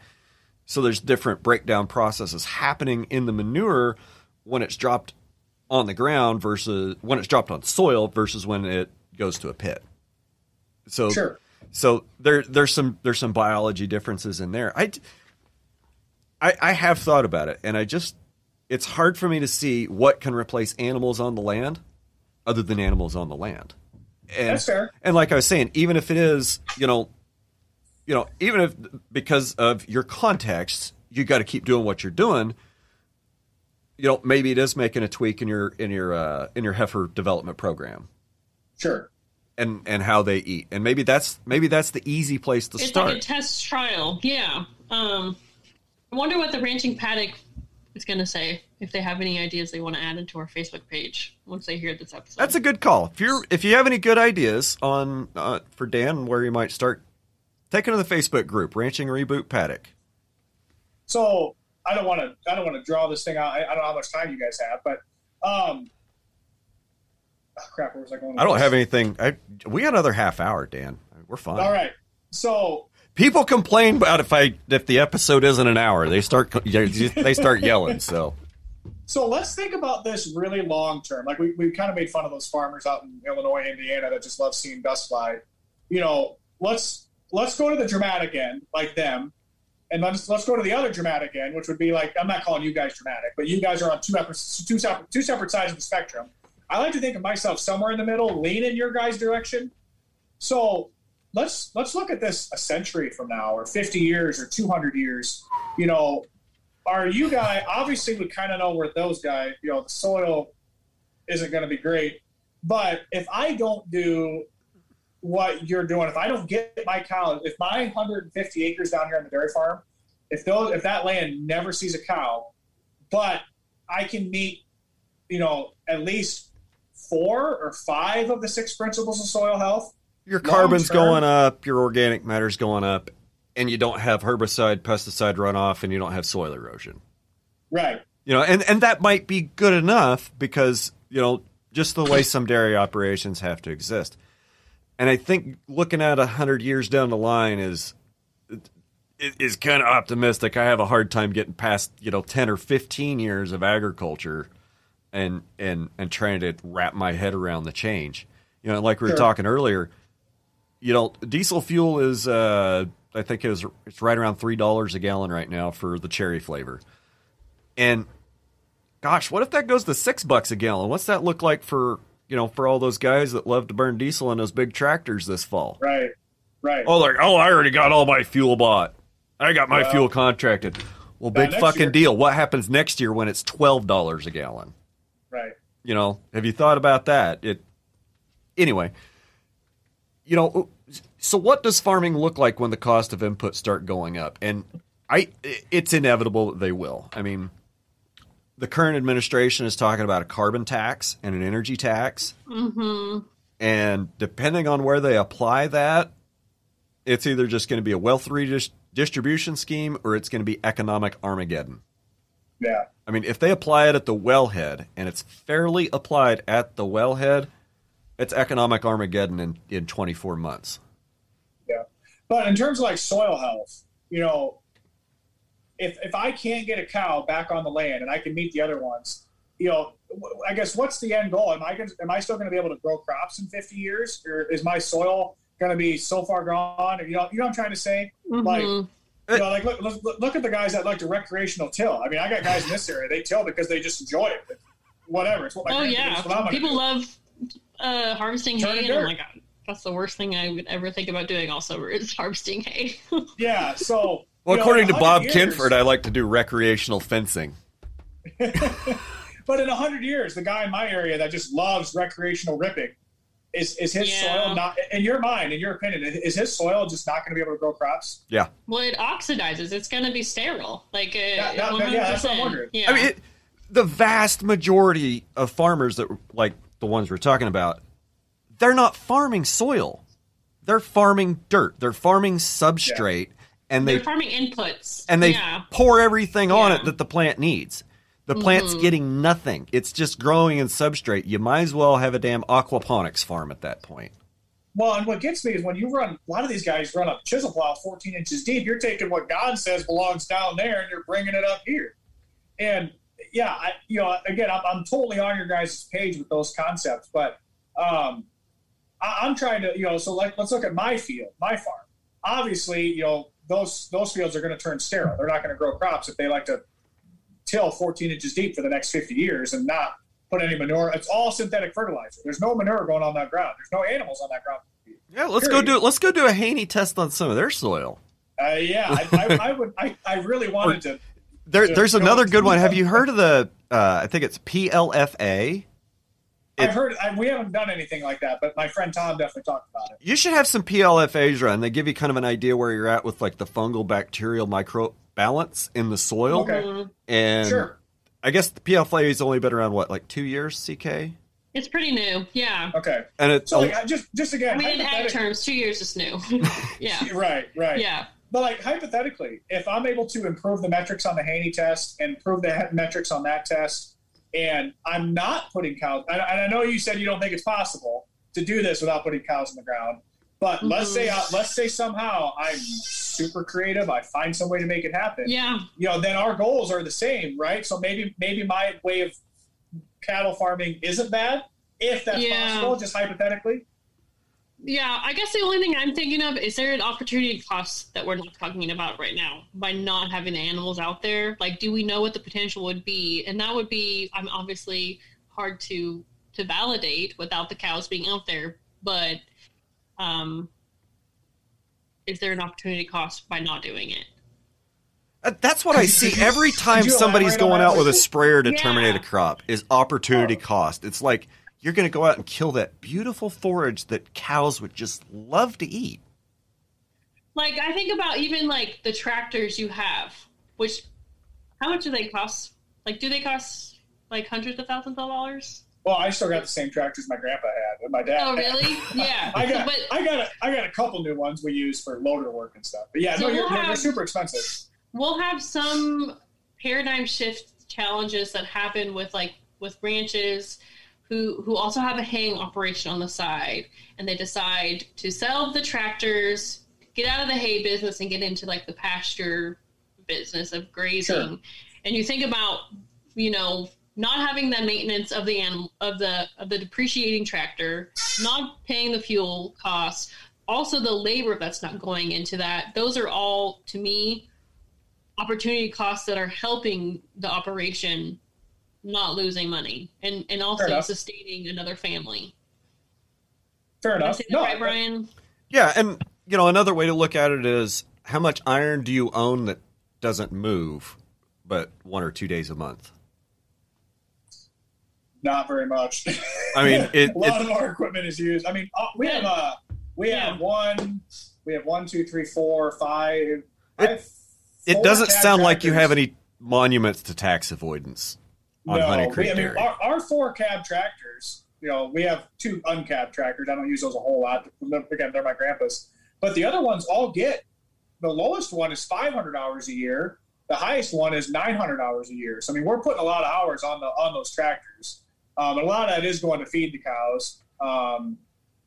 So there's different breakdown processes happening in the manure when it's dropped on the ground versus when it's dropped on soil versus when it goes to a pit. So sure. So there there's some there's some biology differences in there. I, I, I have thought about it, and I just it's hard for me to see what can replace animals on the land other than animals on the land. And, That's fair. And like I was saying, even if it is, you know, you know, even if because of your context, you got to keep doing what you're doing. You know, maybe it is making a tweak in your in your uh, in your heifer development program. Sure and and how they eat, and maybe that's maybe that's the easy place to start. it's start. Like a test trial, yeah. Um, I wonder what the ranching paddock is going to say if they have any ideas they want to add into our Facebook page once they hear this episode. That's a good call. If you're if you have any good ideas on uh, for Dan where you might start, take it to the Facebook group Ranching Reboot Paddock. So I don't want to I don't want to draw this thing out. I, I, don't know how much time you guys have, but um, Oh, crap, where was I going? I don't this? have anything. I, we got another half hour, Dan. We're fine. All right. So people complain about if I if the episode isn't an hour, they start they start yelling. So. So let's think about this really long term. Like we, we kind of made fun of those farmers out in Illinois, Indiana that just love seeing dust fly. You know, let's let's go to the dramatic end, like them, and let's let's go to the other dramatic end, which would be like I'm not calling you guys dramatic, but you guys are on two two separate two separate sides of the spectrum. I like to think of myself somewhere in the middle, lean in your guys' direction. So let's let's look at this a century from now, or 50 years, or 200 years. You know, are you guys obviously we kind of know where those guys, you know, the soil isn't going to be great. But if I don't do what you're doing, if I don't get my cow if my 150 acres down here on the dairy farm if those if that land never sees a cow, but I can meet, you know, at least four or five of the six principles of soil health. Your carbon's going up, your organic matter's going up, and you don't have herbicide, pesticide runoff, and you don't have soil erosion. Right. You know, and, and that might be good enough because, you know, just the way some dairy operations have to exist. And I think looking at a hundred years down the line is is kind of optimistic. I have a hard time getting past, you know, ten or fifteen years of agriculture and and and trying to wrap my head around the change. You know, like we were Sure. talking earlier, you know, diesel fuel is uh I think it was it's right around three dollars a gallon right now for the cherry flavor. And gosh, what if that goes to six bucks a gallon? What's that look like for you know for all those guys that love to burn diesel in those big tractors this fall? Right. Right. Oh, like oh, I already got all my fuel bought. I got my Well- fuel contracted. Well, big fucking year- deal. What happens next year when it's twelve dollars a gallon? Right. You know, have you thought about that? It anyway. You know, so what does farming look like when the cost of inputs start going up? And I, it's inevitable that they will. I mean, the current administration is talking about a carbon tax and an energy tax, Mm-hmm. and depending on where they apply that, it's either just going to be a wealth redistribution scheme or it's going to be economic Armageddon. Yeah. I mean, if they apply it at the wellhead and it's fairly applied at the wellhead, it's economic Armageddon in, in 24 months. Yeah. But in terms of like soil health, you know, if if I can't get a cow back on the land and I can meet the other ones, you know, I guess what's the end goal? Am I gonna, am I still going to be able to grow crops in 50 years, or is my soil going to be so far gone? Or, you know, you know what I'm trying to say? Like, Mhm. you know, like look, look, look at the guys that like to recreational till. I mean, I got guys in this area they till because they just enjoy it. But whatever, it's what my Oh yeah, did, what people do. love uh, harvesting Turning hay, and I'm like, that's the worst thing I would ever think about doing. All summer is harvesting hay. Yeah. So Well, you know, according to Bob years- Kinford, I like to do recreational fencing. But in hundred years, the guy in my area that just loves recreational ripping is is his Yeah. soil not in your mind, in your opinion, is his soil just not going to be able to grow crops? Yeah. well, it oxidizes. It's going to be sterile. Like, uh, that- that- yeah, that's what I'm 100%. wondering. Yeah. I mean, it, the vast majority of farmers that, like the ones we're talking about, they're not farming soil. They're farming dirt. They're farming substrate, and they're farming inputs. and they yeah. pour everything on Yeah. Mm-hmm. it that the plant needs. The plant's getting nothing. It's just growing in substrate. You might as well have a damn aquaponics farm at that point. Well, and what gets me is when you run a lot of these guys run a chisel plow 14 inches deep. You're taking what God says belongs down there and you're bringing it up here. And yeah, I, you know, again, I'm, I'm totally on your guys' page with those concepts, but um, I, I'm trying to, you know, so like let's look at my field, my farm. Obviously, you know, those those fields are going to turn sterile. They're not going to grow crops if they like to till 14 inches deep for the next 50 years and not put any manure. It's all synthetic fertilizer. There's no manure going on that ground. There's no animals on that ground. Yeah, let's Period. go do let's go do a Haney test on some of their soil. Uh, yeah, I, I, I would. I, I really wanted to. There, Yeah, there's another good one. Have you heard of the? Uh, I think it's PLFA. I've heard. I, we haven't done anything like that, but my friend Tom definitely talked about it. You should have some PLFAs run. They give you kind of an idea where you're at with like the fungal bacterial micro balance in the soil. Okay. Mhm. And Sure. I guess the PLFA has only been around what, like two years, CK? It's pretty new. Yeah. Okay. And it's So like, just just again, I mean, in ag terms, two years is new. yeah. right, right. Yeah. But like hypothetically, if I'm able to improve the metrics on the Haney test and improve the metrics on that test, and I'm not putting cows, and and I know you said you don't think it's possible to do this without putting cows in the ground, but let's Mhm. say uh, let's say somehow I'm super creative, I find some way to make it happen. Yeah. You know, then our goals are the same, right? So maybe maybe my way of cattle farming isn't bad, if that's Yeah. possible, just hypothetically. Yeah, I guess the only thing I'm thinking of is there an opportunity cost that we're not talking about right now by not having the animals out there? Like, do we know what the potential would be? And that would be, I'm obviously hard to to validate without the cows being out there. But um, is there an opportunity cost by not doing it? Uh, That's what I see every time somebody's going out with a sprayer to Yeah. terminate a crop is opportunity cost. It's like you're going to go out and kill that beautiful forage that cows would just love to eat. Like I think about even like the tractors you have, which how much do they cost? Like, do they cost like hundreds of thousands of dollars? Well, I still got the same tractors my grandpa had and my dad. Oh, had. really? Yeah. I got, but I got, a, I got a couple new ones we use for loader work and stuff. But yeah, So no, you're, we'll they're super expensive. we'll have some paradigm shift challenges that happen with like with branches who who also have a haying operation on the side and they decide to sell the tractors get out of the hay business and get into like the pasture business of grazing Sure. and you think about you know not having the maintenance of the animal of the of the depreciating tractor not paying the fuel costs also the labor that's not going into that those are all to me opportunity costs that are helping the operation not losing money and and also sustaining another family. Fair Did enough. No, right, Brian? Yeah, and you know another way to look at it is how much iron do you own that doesn't move, but one or two days a month. not very much. I mean, it, a lot it of our equipment is used. I mean, uh, we have uh, we Yeah. have one, we have one, two, three, four, five. I have it doesn't sound like you have any monuments to tax avoidance on no, Honey Creek we, I mean, our, our four cab tractors. You know, we have two uncabbed tractors. I don't use those a whole lot. Again, they're my grandpa's. But the other ones all get the lowest one is 500 hours a year. The highest one is 900 hours a year. So I mean, we're putting a lot of hours on the on those tractors. Um, and a lot of that is going to feed the cows. Um,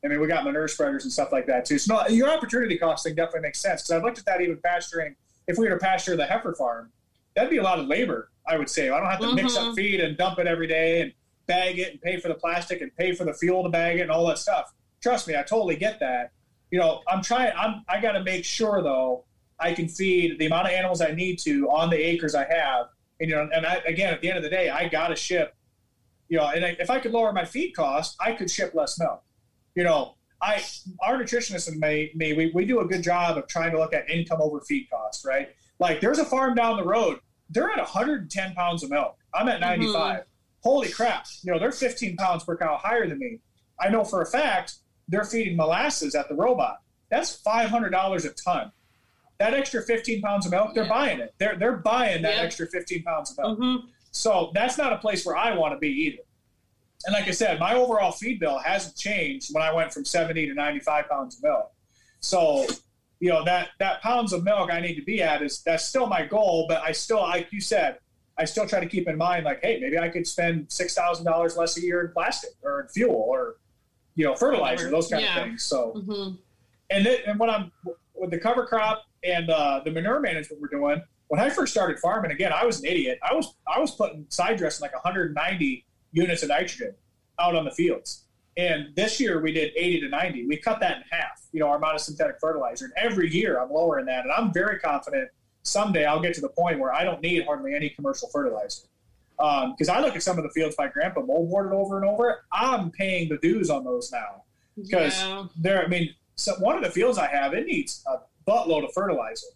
I mean, we got manure spreaders and stuff like that too. So no, your opportunity costing definitely makes sense because I've looked at that even pasturing. If we were to pasture the heifer farm, that'd be a lot of labor. I would say I don't have to mix up Mhm. feed and dump it every day and bag it and pay for the plastic and pay for the fuel to bag it and all that stuff. Trust me, I totally get that. You know, I'm trying. I'm. I got to make sure though I can feed the amount of animals I need to on the acres I have. And you know, and I, again, at the end of the day, I got to ship. You know, and I, if I could lower my feed cost, I could ship less milk. You know, I our nutritionist and me, me we, we do a good job of trying to look at income over feed cost, right? Like there's a farm down the road, they're at 110 pounds of milk. I'm at 95. Holy crap! You know, they're 15 pounds per cow higher than me. I know for a fact they're feeding molasses at the robot. That's $500 a ton. That extra 15 pounds of milk, they're Yeah. buying it. They're they're buying that Yeah. extra 15 pounds of milk. hmm So that's not a place where I want to be either. And like I said, my overall feed bill hasn't changed when I went from 70 to 95 pounds of milk. So, you know, that, that pounds of milk I need to be at is that's still my goal, but I still, like you said, I still try to keep in mind, like, hey, maybe I could spend $6,000 less a year in plastic or in fuel or, you know, fertilizer, those kind Yeah. of things. So, hmm and it, and what I'm with the cover crop and uh, the manure management we're doing. When I first started farming, again, I was an idiot. I was I was putting side dressing like 190 units of nitrogen out on the fields, and this year we did 80 to 90. We cut that in half. You know, our amount of synthetic fertilizer, and every year I'm lowering that, and I'm very confident someday I'll get to the point where I don't need hardly any commercial fertilizer. Um, because I look at some of the fields my grandpa moldboarded over and over, I'm paying the dues on those now because Yeah. there. I mean, so one of the fields I have it needs a buttload of fertilizer,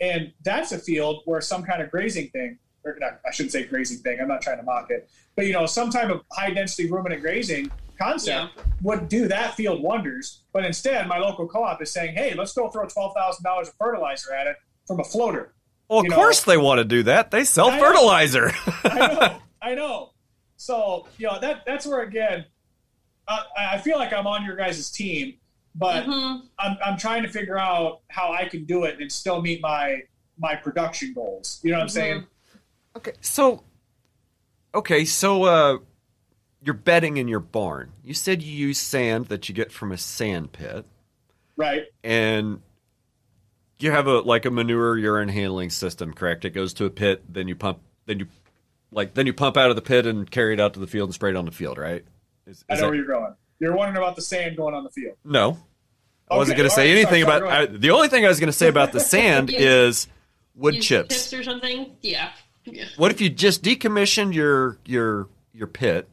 and that's a field where some kind of grazing thing, or not, I shouldn't say grazing thing. I'm not trying to mock it, but you know, some type of high density ruminant grazing concept would do that field wonders. But instead, my local co-op is saying, "Hey, let's go throw twelve thousand dollars of fertilizer at it from a floater." well, of you know- course they want to do that. They sell I know. fertilizer. I know, I know. So you know that that's where again, I, I feel like I'm on your guys' team, but Mhm. I'm, I'm trying to figure out how I can do it and still meet my my production goals. You know what I'm saying? Okay, so okay, so uh, you're bedding in your barn. You said you use sand that you get from a sand pit, Right. and you have a like a manure urine handling system, correct? It goes to a pit, then you pump, then you like then you pump out of the pit and carry it out to the field and spray it on the field, right? Is, I know that- where you're going. You're wondering about the sand going on the field. no, I wasn't Okay, going to say right, anything sorry, sorry, about. go I, the only thing I was going to say about the sand Yeah. is wood Use chips. chips or something. Yeah. Yeah. What if you just decommissioned your your your pit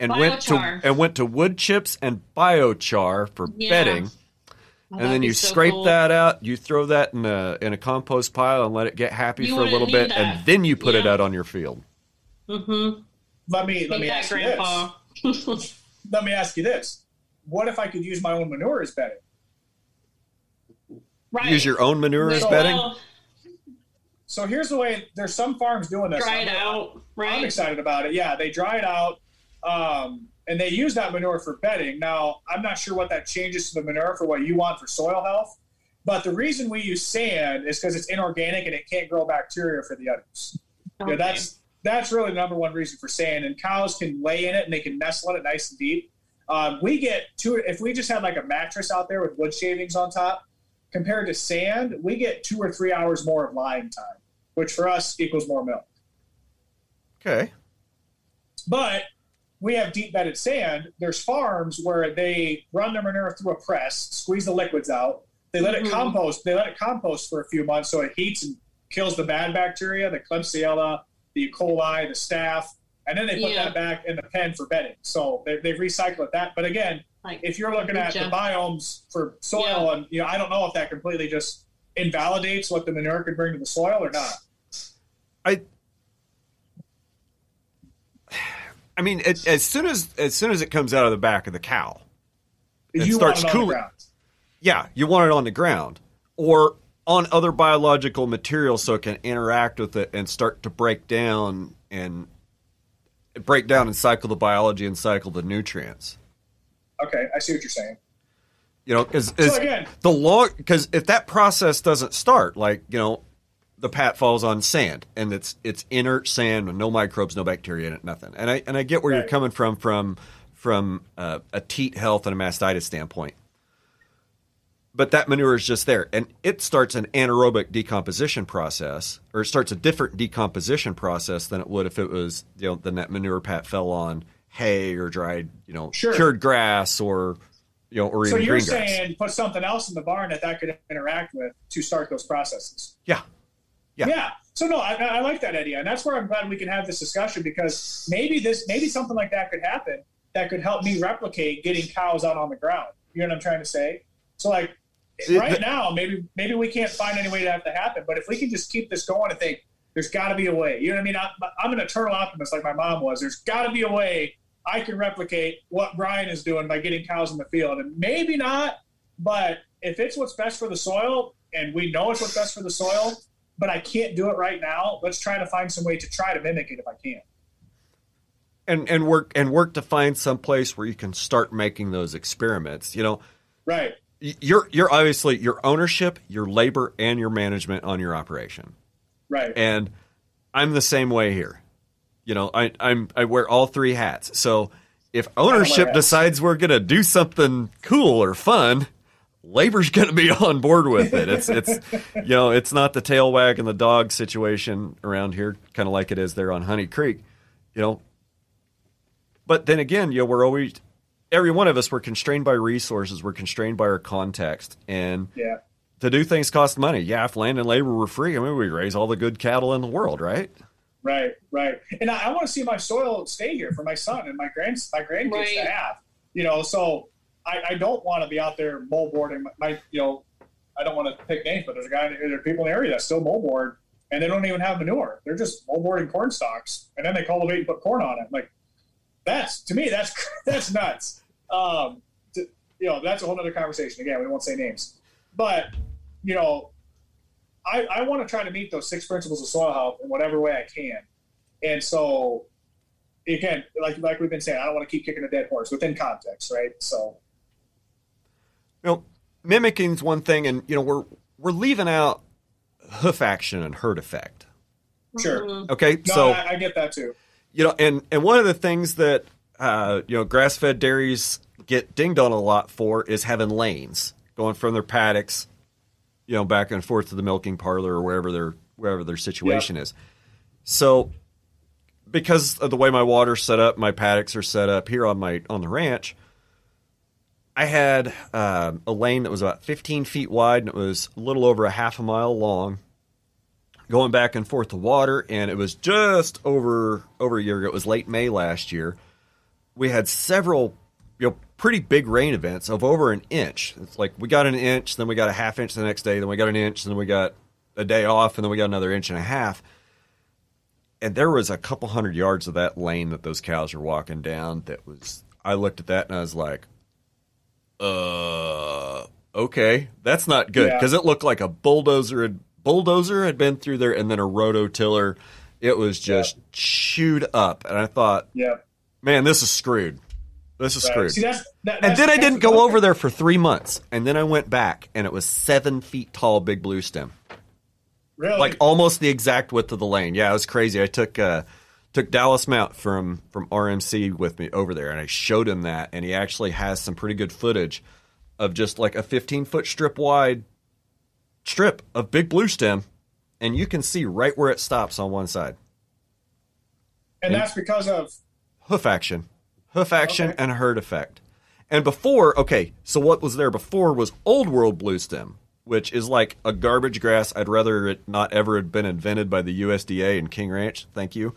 and went to and went to wood chips and biochar for Yeah. bedding, Oh, and then you so scrape cool. that out, you throw that in a in a compost pile and let it get happy You for a little bit, that. and then you put it out on your field. Mm-hmm. Let me let me that, ask you this. Let me ask you this. What if I could use my own manure as bedding? Right. use your own manure as Well, bedding. So here's the way. There's some farms doing this. Dry it I'm- out, I'm excited about it. Yeah, they dry it out, um, and they use that manure for bedding. Now, I'm not sure what that changes to the manure for what you want for soil health, but the reason we use sand is because it's inorganic and it can't grow bacteria for the udders. Yeah, Okay. that's that's really the number one reason for sand. And cows can lay in it and they can nestle in it nice and deep. Um, we get two if we just had like a mattress out there with wood shavings on top, compared to sand, we get two or three hours more of lying time, which for us equals more milk. Okay. But we have deep bedded sand. There's farms where they run their manure through a press, squeeze the liquids out. They let Mhm. it compost. They let it compost for a few months so it heats and kills the bad bacteria, the Klebsiella, the E. coli, the staph, and then they put Yeah. that back in the pen for bedding. So they, they recycle it that. But again, Like, if you're looking at the biomes for soil, Yeah. and you know, I don't know if that completely just invalidates what the manure could bring to the soil or not. I I mean, it, as soon as as soon as it comes out of the back of the cow, It you starts want it on the cooling. yeah, you want it on the ground or on other biological materials so it can interact with it and start to break down and break down and cycle the biology and cycle the nutrients. Okay, I see what you're saying. You know, because So again, the long because if that process doesn't start, like you know, the pat falls on sand and it's it's inert sand with no microbes, no bacteria in it, nothing. And I and I get where you're coming from from from uh, a teat health and a mastitis standpoint. But that manure is just there, and it starts an anaerobic decomposition process, or it starts a different decomposition process than it would if it was you know then that manure pat fell on hay or dried you know Sure. cured grass or you know or so even you're green grass. saying put something else in the barn that that could interact with to start those processes. Yeah. Yeah. So no, I, I like that idea, and that's where I'm glad we can have this discussion because maybe this, maybe something like that could happen that could help me replicate getting cows out on the ground. You know what I'm trying to say? So like It- right now, maybe maybe we can't find any way to have to happen, but if we can just keep this going and think there's got to be a way. You know what I mean? I, I'm an eternal optimist, like my mom was. There's got to be a way I can replicate what Brian is doing by getting cows in the field, and maybe not, but if it's what's best for the soil, and we know it's what's best for the soil, but I can't do it right now. Let's try to find some way to try to mimic it if I can. and and work and work to find some place where you can start making those experiments. You know, Right. you're you're obviously your ownership, your labor, and your management on your operation. Right. And I'm the same way here. You know, I I'm I wear all three hats. So if ownership decides we're gonna do something cool or fun, labor's gonna be on board with it. It's it's you know, it's not the tail wagging the dog situation around here, kind of like it is there on Honey Creek. You know, but then again, you know, we're always every one of us we're constrained by resources, we're constrained by our context, and yeah. to do things cost money. Yeah, if land and labor were free, I mean, we'd raise all the good cattle in the world, right? Right, right. And I, I want to see my soil stay here for my son and my grand my grandkids Right. to have. You know, so I, I don't want to be out there moldboarding my, my you know, I don't want to pick names, but there's a guy there are people in the area that still moldboard and they don't even have manure. They're just moldboarding corn stalks and then they cultivate and put corn on it. Like that's to me that's that's nuts. Um, to, you know, that's a whole other conversation. Again, we won't say names, but you know, I, I want to try to meet those six principles of soil health in whatever way I can. And so, again, like like we've been saying, I don't want to keep kicking a dead horse within context, right? So, You know, mimicking is one thing, and you know, we're we're leaving out hoof action and herd effect. sure. Mhm. Okay, No, so I, I get that too. you know, and and one of the things that uh, you know grass fed dairies get dinged on a lot for is having lanes going from their paddocks, you know, back and forth to the milking parlor or wherever their wherever their situation is. So, because of the way my water's set up, my paddocks are set up here on my on the ranch. I had um, a lane that was about 15 feet wide and it was a little over a half a mile long, going back and forth to water. And it was just over over a year ago. It was late May last year. We had several, you know, pretty big rain events of over an inch. It's like we got an inch, then we got a half inch the next day, then we got an inch, then we got a day off, and then we got another inch and a half. And there was a couple hundred yards of that lane that those cows were walking down. That was, I looked at that and I was like, uh, okay, that's not good Yeah. because it looked like a bulldozer had bulldozer had been through there, and then a rototiller. It was just chewed up, and I thought, Yeah. man, this is screwed. This is Right. screwed. See, that's, that, and then I didn't go over there for three months, and then I went back, and it was seven feet tall, big blue stem, Really? like almost the exact width of the lane. Yeah, it was crazy. I took uh, took Dallas Mount from from RMC with me over there, and I showed him that, and he actually has some pretty good footage of just like a 15 foot strip wide strip of big blue stem, and you can see right where it stops on one side. and that's because of hoof action, hoof action, Okay. and herd effect. And before, okay, so what was there before was old world blue stem, which is like a garbage grass. I'd rather it not ever had been invented by the USDA and King Ranch. Thank you.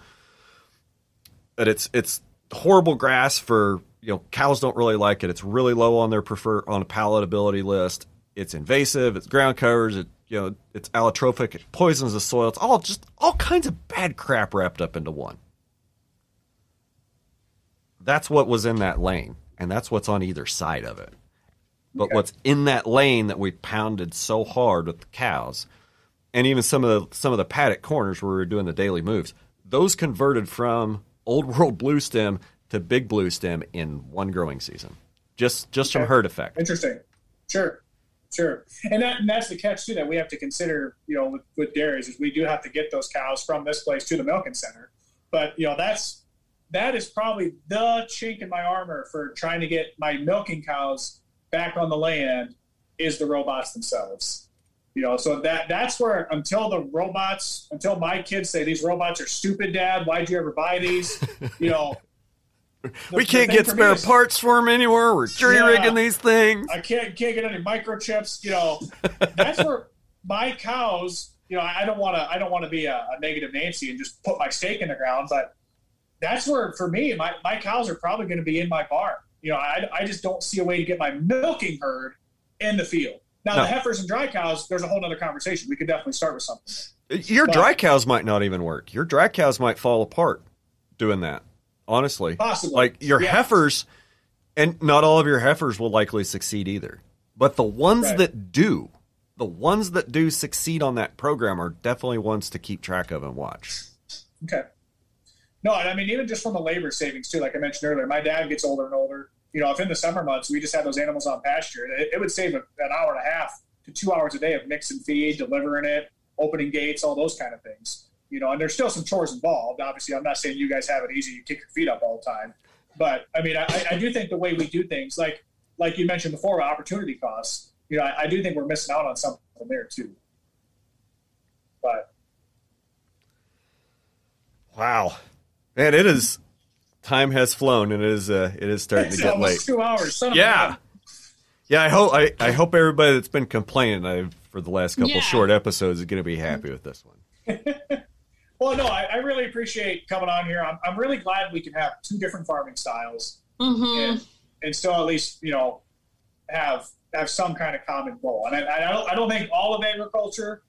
But it's it's horrible grass for you know cows don't really like it. It's really low on their prefer on a palatability list. It's invasive. It's ground covers. It you know it's allelopathic. It poisons the soil. It's all just all kinds of bad crap wrapped up into one that's what was in that lane, and that's what's on either side of it. But Okay. what's in that lane that we pounded so hard with the cows, and even some of the some of the paddock corners where we were doing the daily moves, those converted from old world blue stem to big blue stem in one growing season, just just from herd effect. Interesting. Sure. Sure. And that and that's the catch too that we have to consider, you know, with, with dairies is we do have to get those cows from this place to the milking center. But you know, that's that is probably the chink in my armor for trying to get my milking cows back on the land is the robots themselves. You know, so that that's where until the robots until my kids say these robots are stupid, Dad, why'd you ever buy these? You know, the- we can't get spare is- parts for them anywhere. We're jury Yeah. rigging these things. I can't can't get any microchips. You know, that's where my cows. You know, I don't want to. I don't want to be a, a negative Nancy and just put my stake in the ground. But that's where, for me, my, my cows are probably going to be in my barn. You know, I, I just don't see a way to get my milking herd in the field. Now, No. the heifers and dry cows, there's a whole other conversation. We could definitely start with something. Your But- dry cows might not even work. Your dry cows might fall apart doing that. Honestly, Possibly. like your Yeah. heifers, and not all of your heifers will likely succeed either. But the ones Right. that do, the ones that do succeed on that program are definitely ones to keep track of and watch. Okay. No, I mean even just from the labor savings too. Like I mentioned earlier, my dad gets older and older. You know, if in the summer months we just had those animals on pasture, it, it would save a, an hour and a half to two hours a day of mixing feed, delivering it, opening gates, all those kind of things. You know, and there's still some chores involved. Obviously, I'm not saying you guys have it easy. You kick your feet up all the time, but I mean, I, I do think the way we do things, like like you mentioned before, opportunity costs. You know, I, I do think we're missing out on something there too. But Wow, man, it is. Time has flown, and it is. Uh, it is starting to it's get late. two hours. Son Yeah. gun. Yeah, I hope. I, I hope everybody that's been complaining I, for the last couple Yeah. short episodes is going to be happy with this one. Well, no, I, I really appreciate coming on here. I'm, I'm really glad we can have two different farming styles hmm and, and still at least, you know, have have some kind of common goal. And I, I, don't, I don't think all of agriculture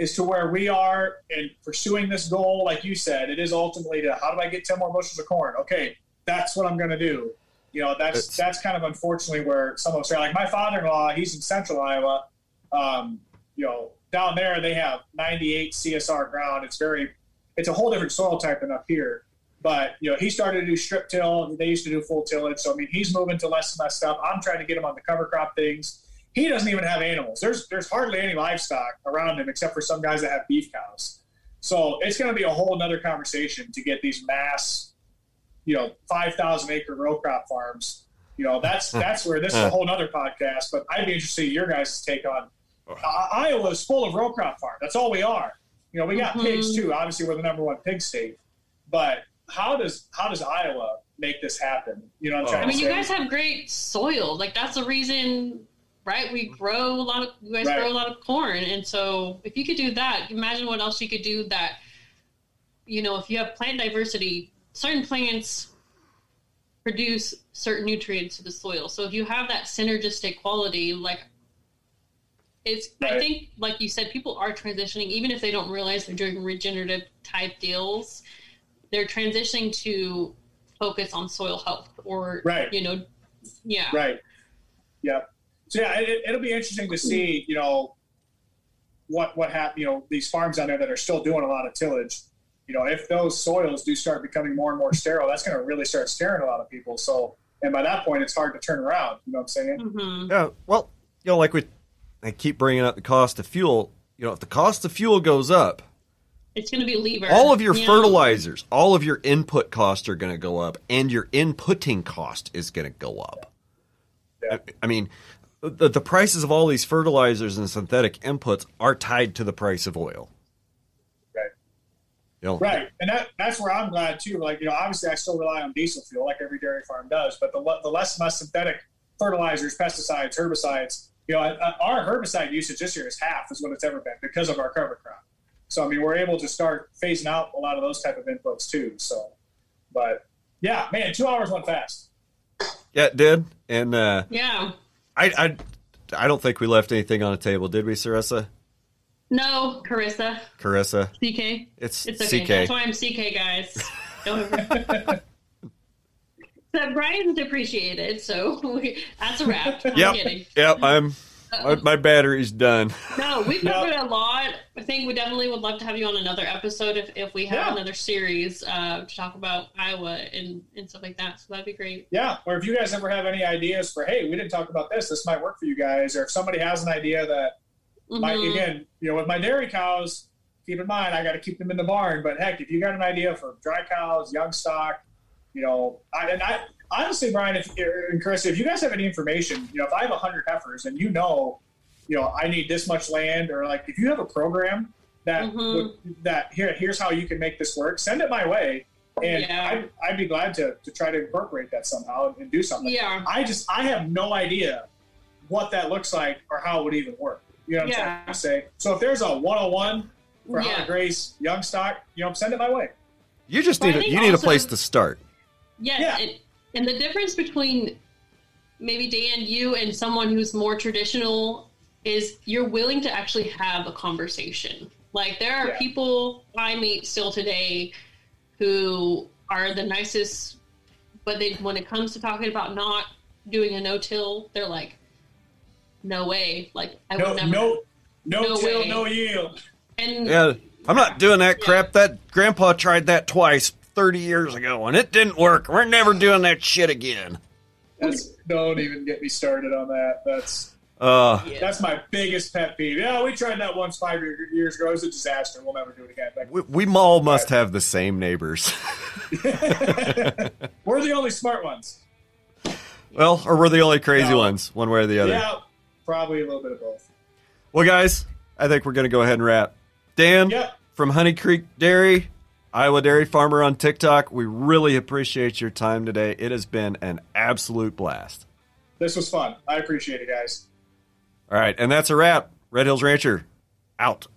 is to where we are in pursuing this goal. Like you said, it is ultimately to how do I get 10 more bushels of corn? Okay, that's what I'm going to do. You know, that's It's- that's kind of unfortunately where some of us are. Like my father-in-law, he's in central Iowa. Um, you know, down there they have 98 CSR ground. It's very, it's a whole different soil type than up here. But you know, he started to do strip till. They used to do full tillage. So I mean, he's moving to less and less stuff. I'm trying to get him on the cover crop things. He doesn't even have animals. There's there's hardly any livestock around him except for some guys that have beef cows. So it's going to be a whole another conversation to get these mass, you know, five thousand acre row crop farms. You know, that's that's where this is a whole nother podcast. But I'd be interested in your guys' take on uh, Iowa is full of row crop farm. That's all we are. You know, we got Mhm. pigs too. Obviously, we're the number one pig state. But how does how does Iowa make this happen? You know, what I'm Oh. trying I mean, to you guys have great soil. Like that's the reason, right? We mm-hmm. grow a lot of. You guys Right. grow a lot of corn, and so if you could do that, imagine what else you could do. That, you know, if you have plant diversity, certain plants produce certain nutrients to the soil. So if you have that synergistic quality, like it's, I think, like you said, people are transitioning, even if they don't realize they're doing regenerative type deals. They're transitioning to focus on soil health, or Right. you know, yeah, Right. Yep. So yeah, it, it'll be interesting to see, you know, what what happened. You know, these farms out there that are still doing a lot of tillage. You know, if those soils do start becoming more and more sterile, that's going to really start scaring a lot of people. So, and by that point, it's hard to turn around. You know what I'm saying? Mm-hmm. Yeah. Well, you know, like we, I keep bringing up the cost of fuel. You know, if the cost of fuel goes up, It's going to be lever. all of your you know? fertilizers, all of your input costs are going to go up, and your inputting cost is going to go up. Yeah. I, I mean, the, the prices of all these fertilizers and synthetic inputs are tied to the price of oil. Right. You know, Right, and that that's where I'm glad too. Like you know, obviously I still rely on diesel fuel, like every dairy farm does. But the the less and less synthetic fertilizers, pesticides, herbicides. You know, uh, our herbicide usage this year is half is what it's ever been because of our cover crop. So I mean, we're able to start phasing out a lot of those type of inputs too. So, but yeah, man, two hours went fast. Yeah, it did. And uh, Yeah. I, I, I don't think we left anything on the table, did we, Sarissa? No, Carissa. Carissa? CK. It's, It's okay. CK. That's why I'm CK, guys. So Brian's depreciated, so we, that's a wrap. I'm Yep. kidding. Yep. I'm. My, my battery's done. No, we've Yep. covered a lot. I think we definitely would love to have you on another episode if, if we have Yeah. another series uh, to talk about Iowa and, and stuff like that. So that'd be great. Yeah, or if you guys ever have any ideas for, hey, we didn't talk about this, this might work for you guys, or if somebody has an idea that my, Mhm. again, you know, with my dairy cows, keep in mind I got to keep them in the barn. But heck, if you got an idea for dry cows, young stock, you know, I, and I honestly, Brian, if and Chris, if you guys have any information, you know, if I have hundred heifers and you know, you know, I need this much land, or like if you have a program that Mhm. would, that here, here's how you can make this work, send it my way, and Yeah. I'd, I'd be glad to to try to incorporate that somehow and do something. Yeah. I just I have no idea what that looks like or how it would even work. You know what Yeah. I'm trying to say? So if there's a 101 for how Yeah. to graze young stock, you know, send it my way. You just Well, I need a, think you need a place to start. Yes, Yeah. and, and the difference between maybe Dan, you, and someone who's more traditional is you're willing to actually have a conversation. Like there are Yeah. people I meet still today who are the nicest, but they when it comes to talking about not doing a no-till, they're like, "No way!" Like I No, would never. no, no, No till, way. no yield. And Yeah, I'm not doing that crap. That grandpa tried that twice 30 years ago and it didn't work. We're never doing that shit again. That's don't even get me started on that. That's Uh, yeah. that's my biggest pet peeve. Yeah, we tried that once five years ago. It was a disaster. We'll never do it again. Like, we, we all must have the same neighbors. we're the only smart ones. well, or we're the only crazy No. ones, one way or the other. Yeah, probably a little bit of both. Well, guys, I think we're going to go ahead and wrap. Dan Yep. from Honey Creek Dairy, Iowa Dairy Farmer on TikTok, we really appreciate your time today. It has been an absolute blast. This was fun. I appreciate it, guys. All right, and that's a wrap. Red Hills Rancher, out.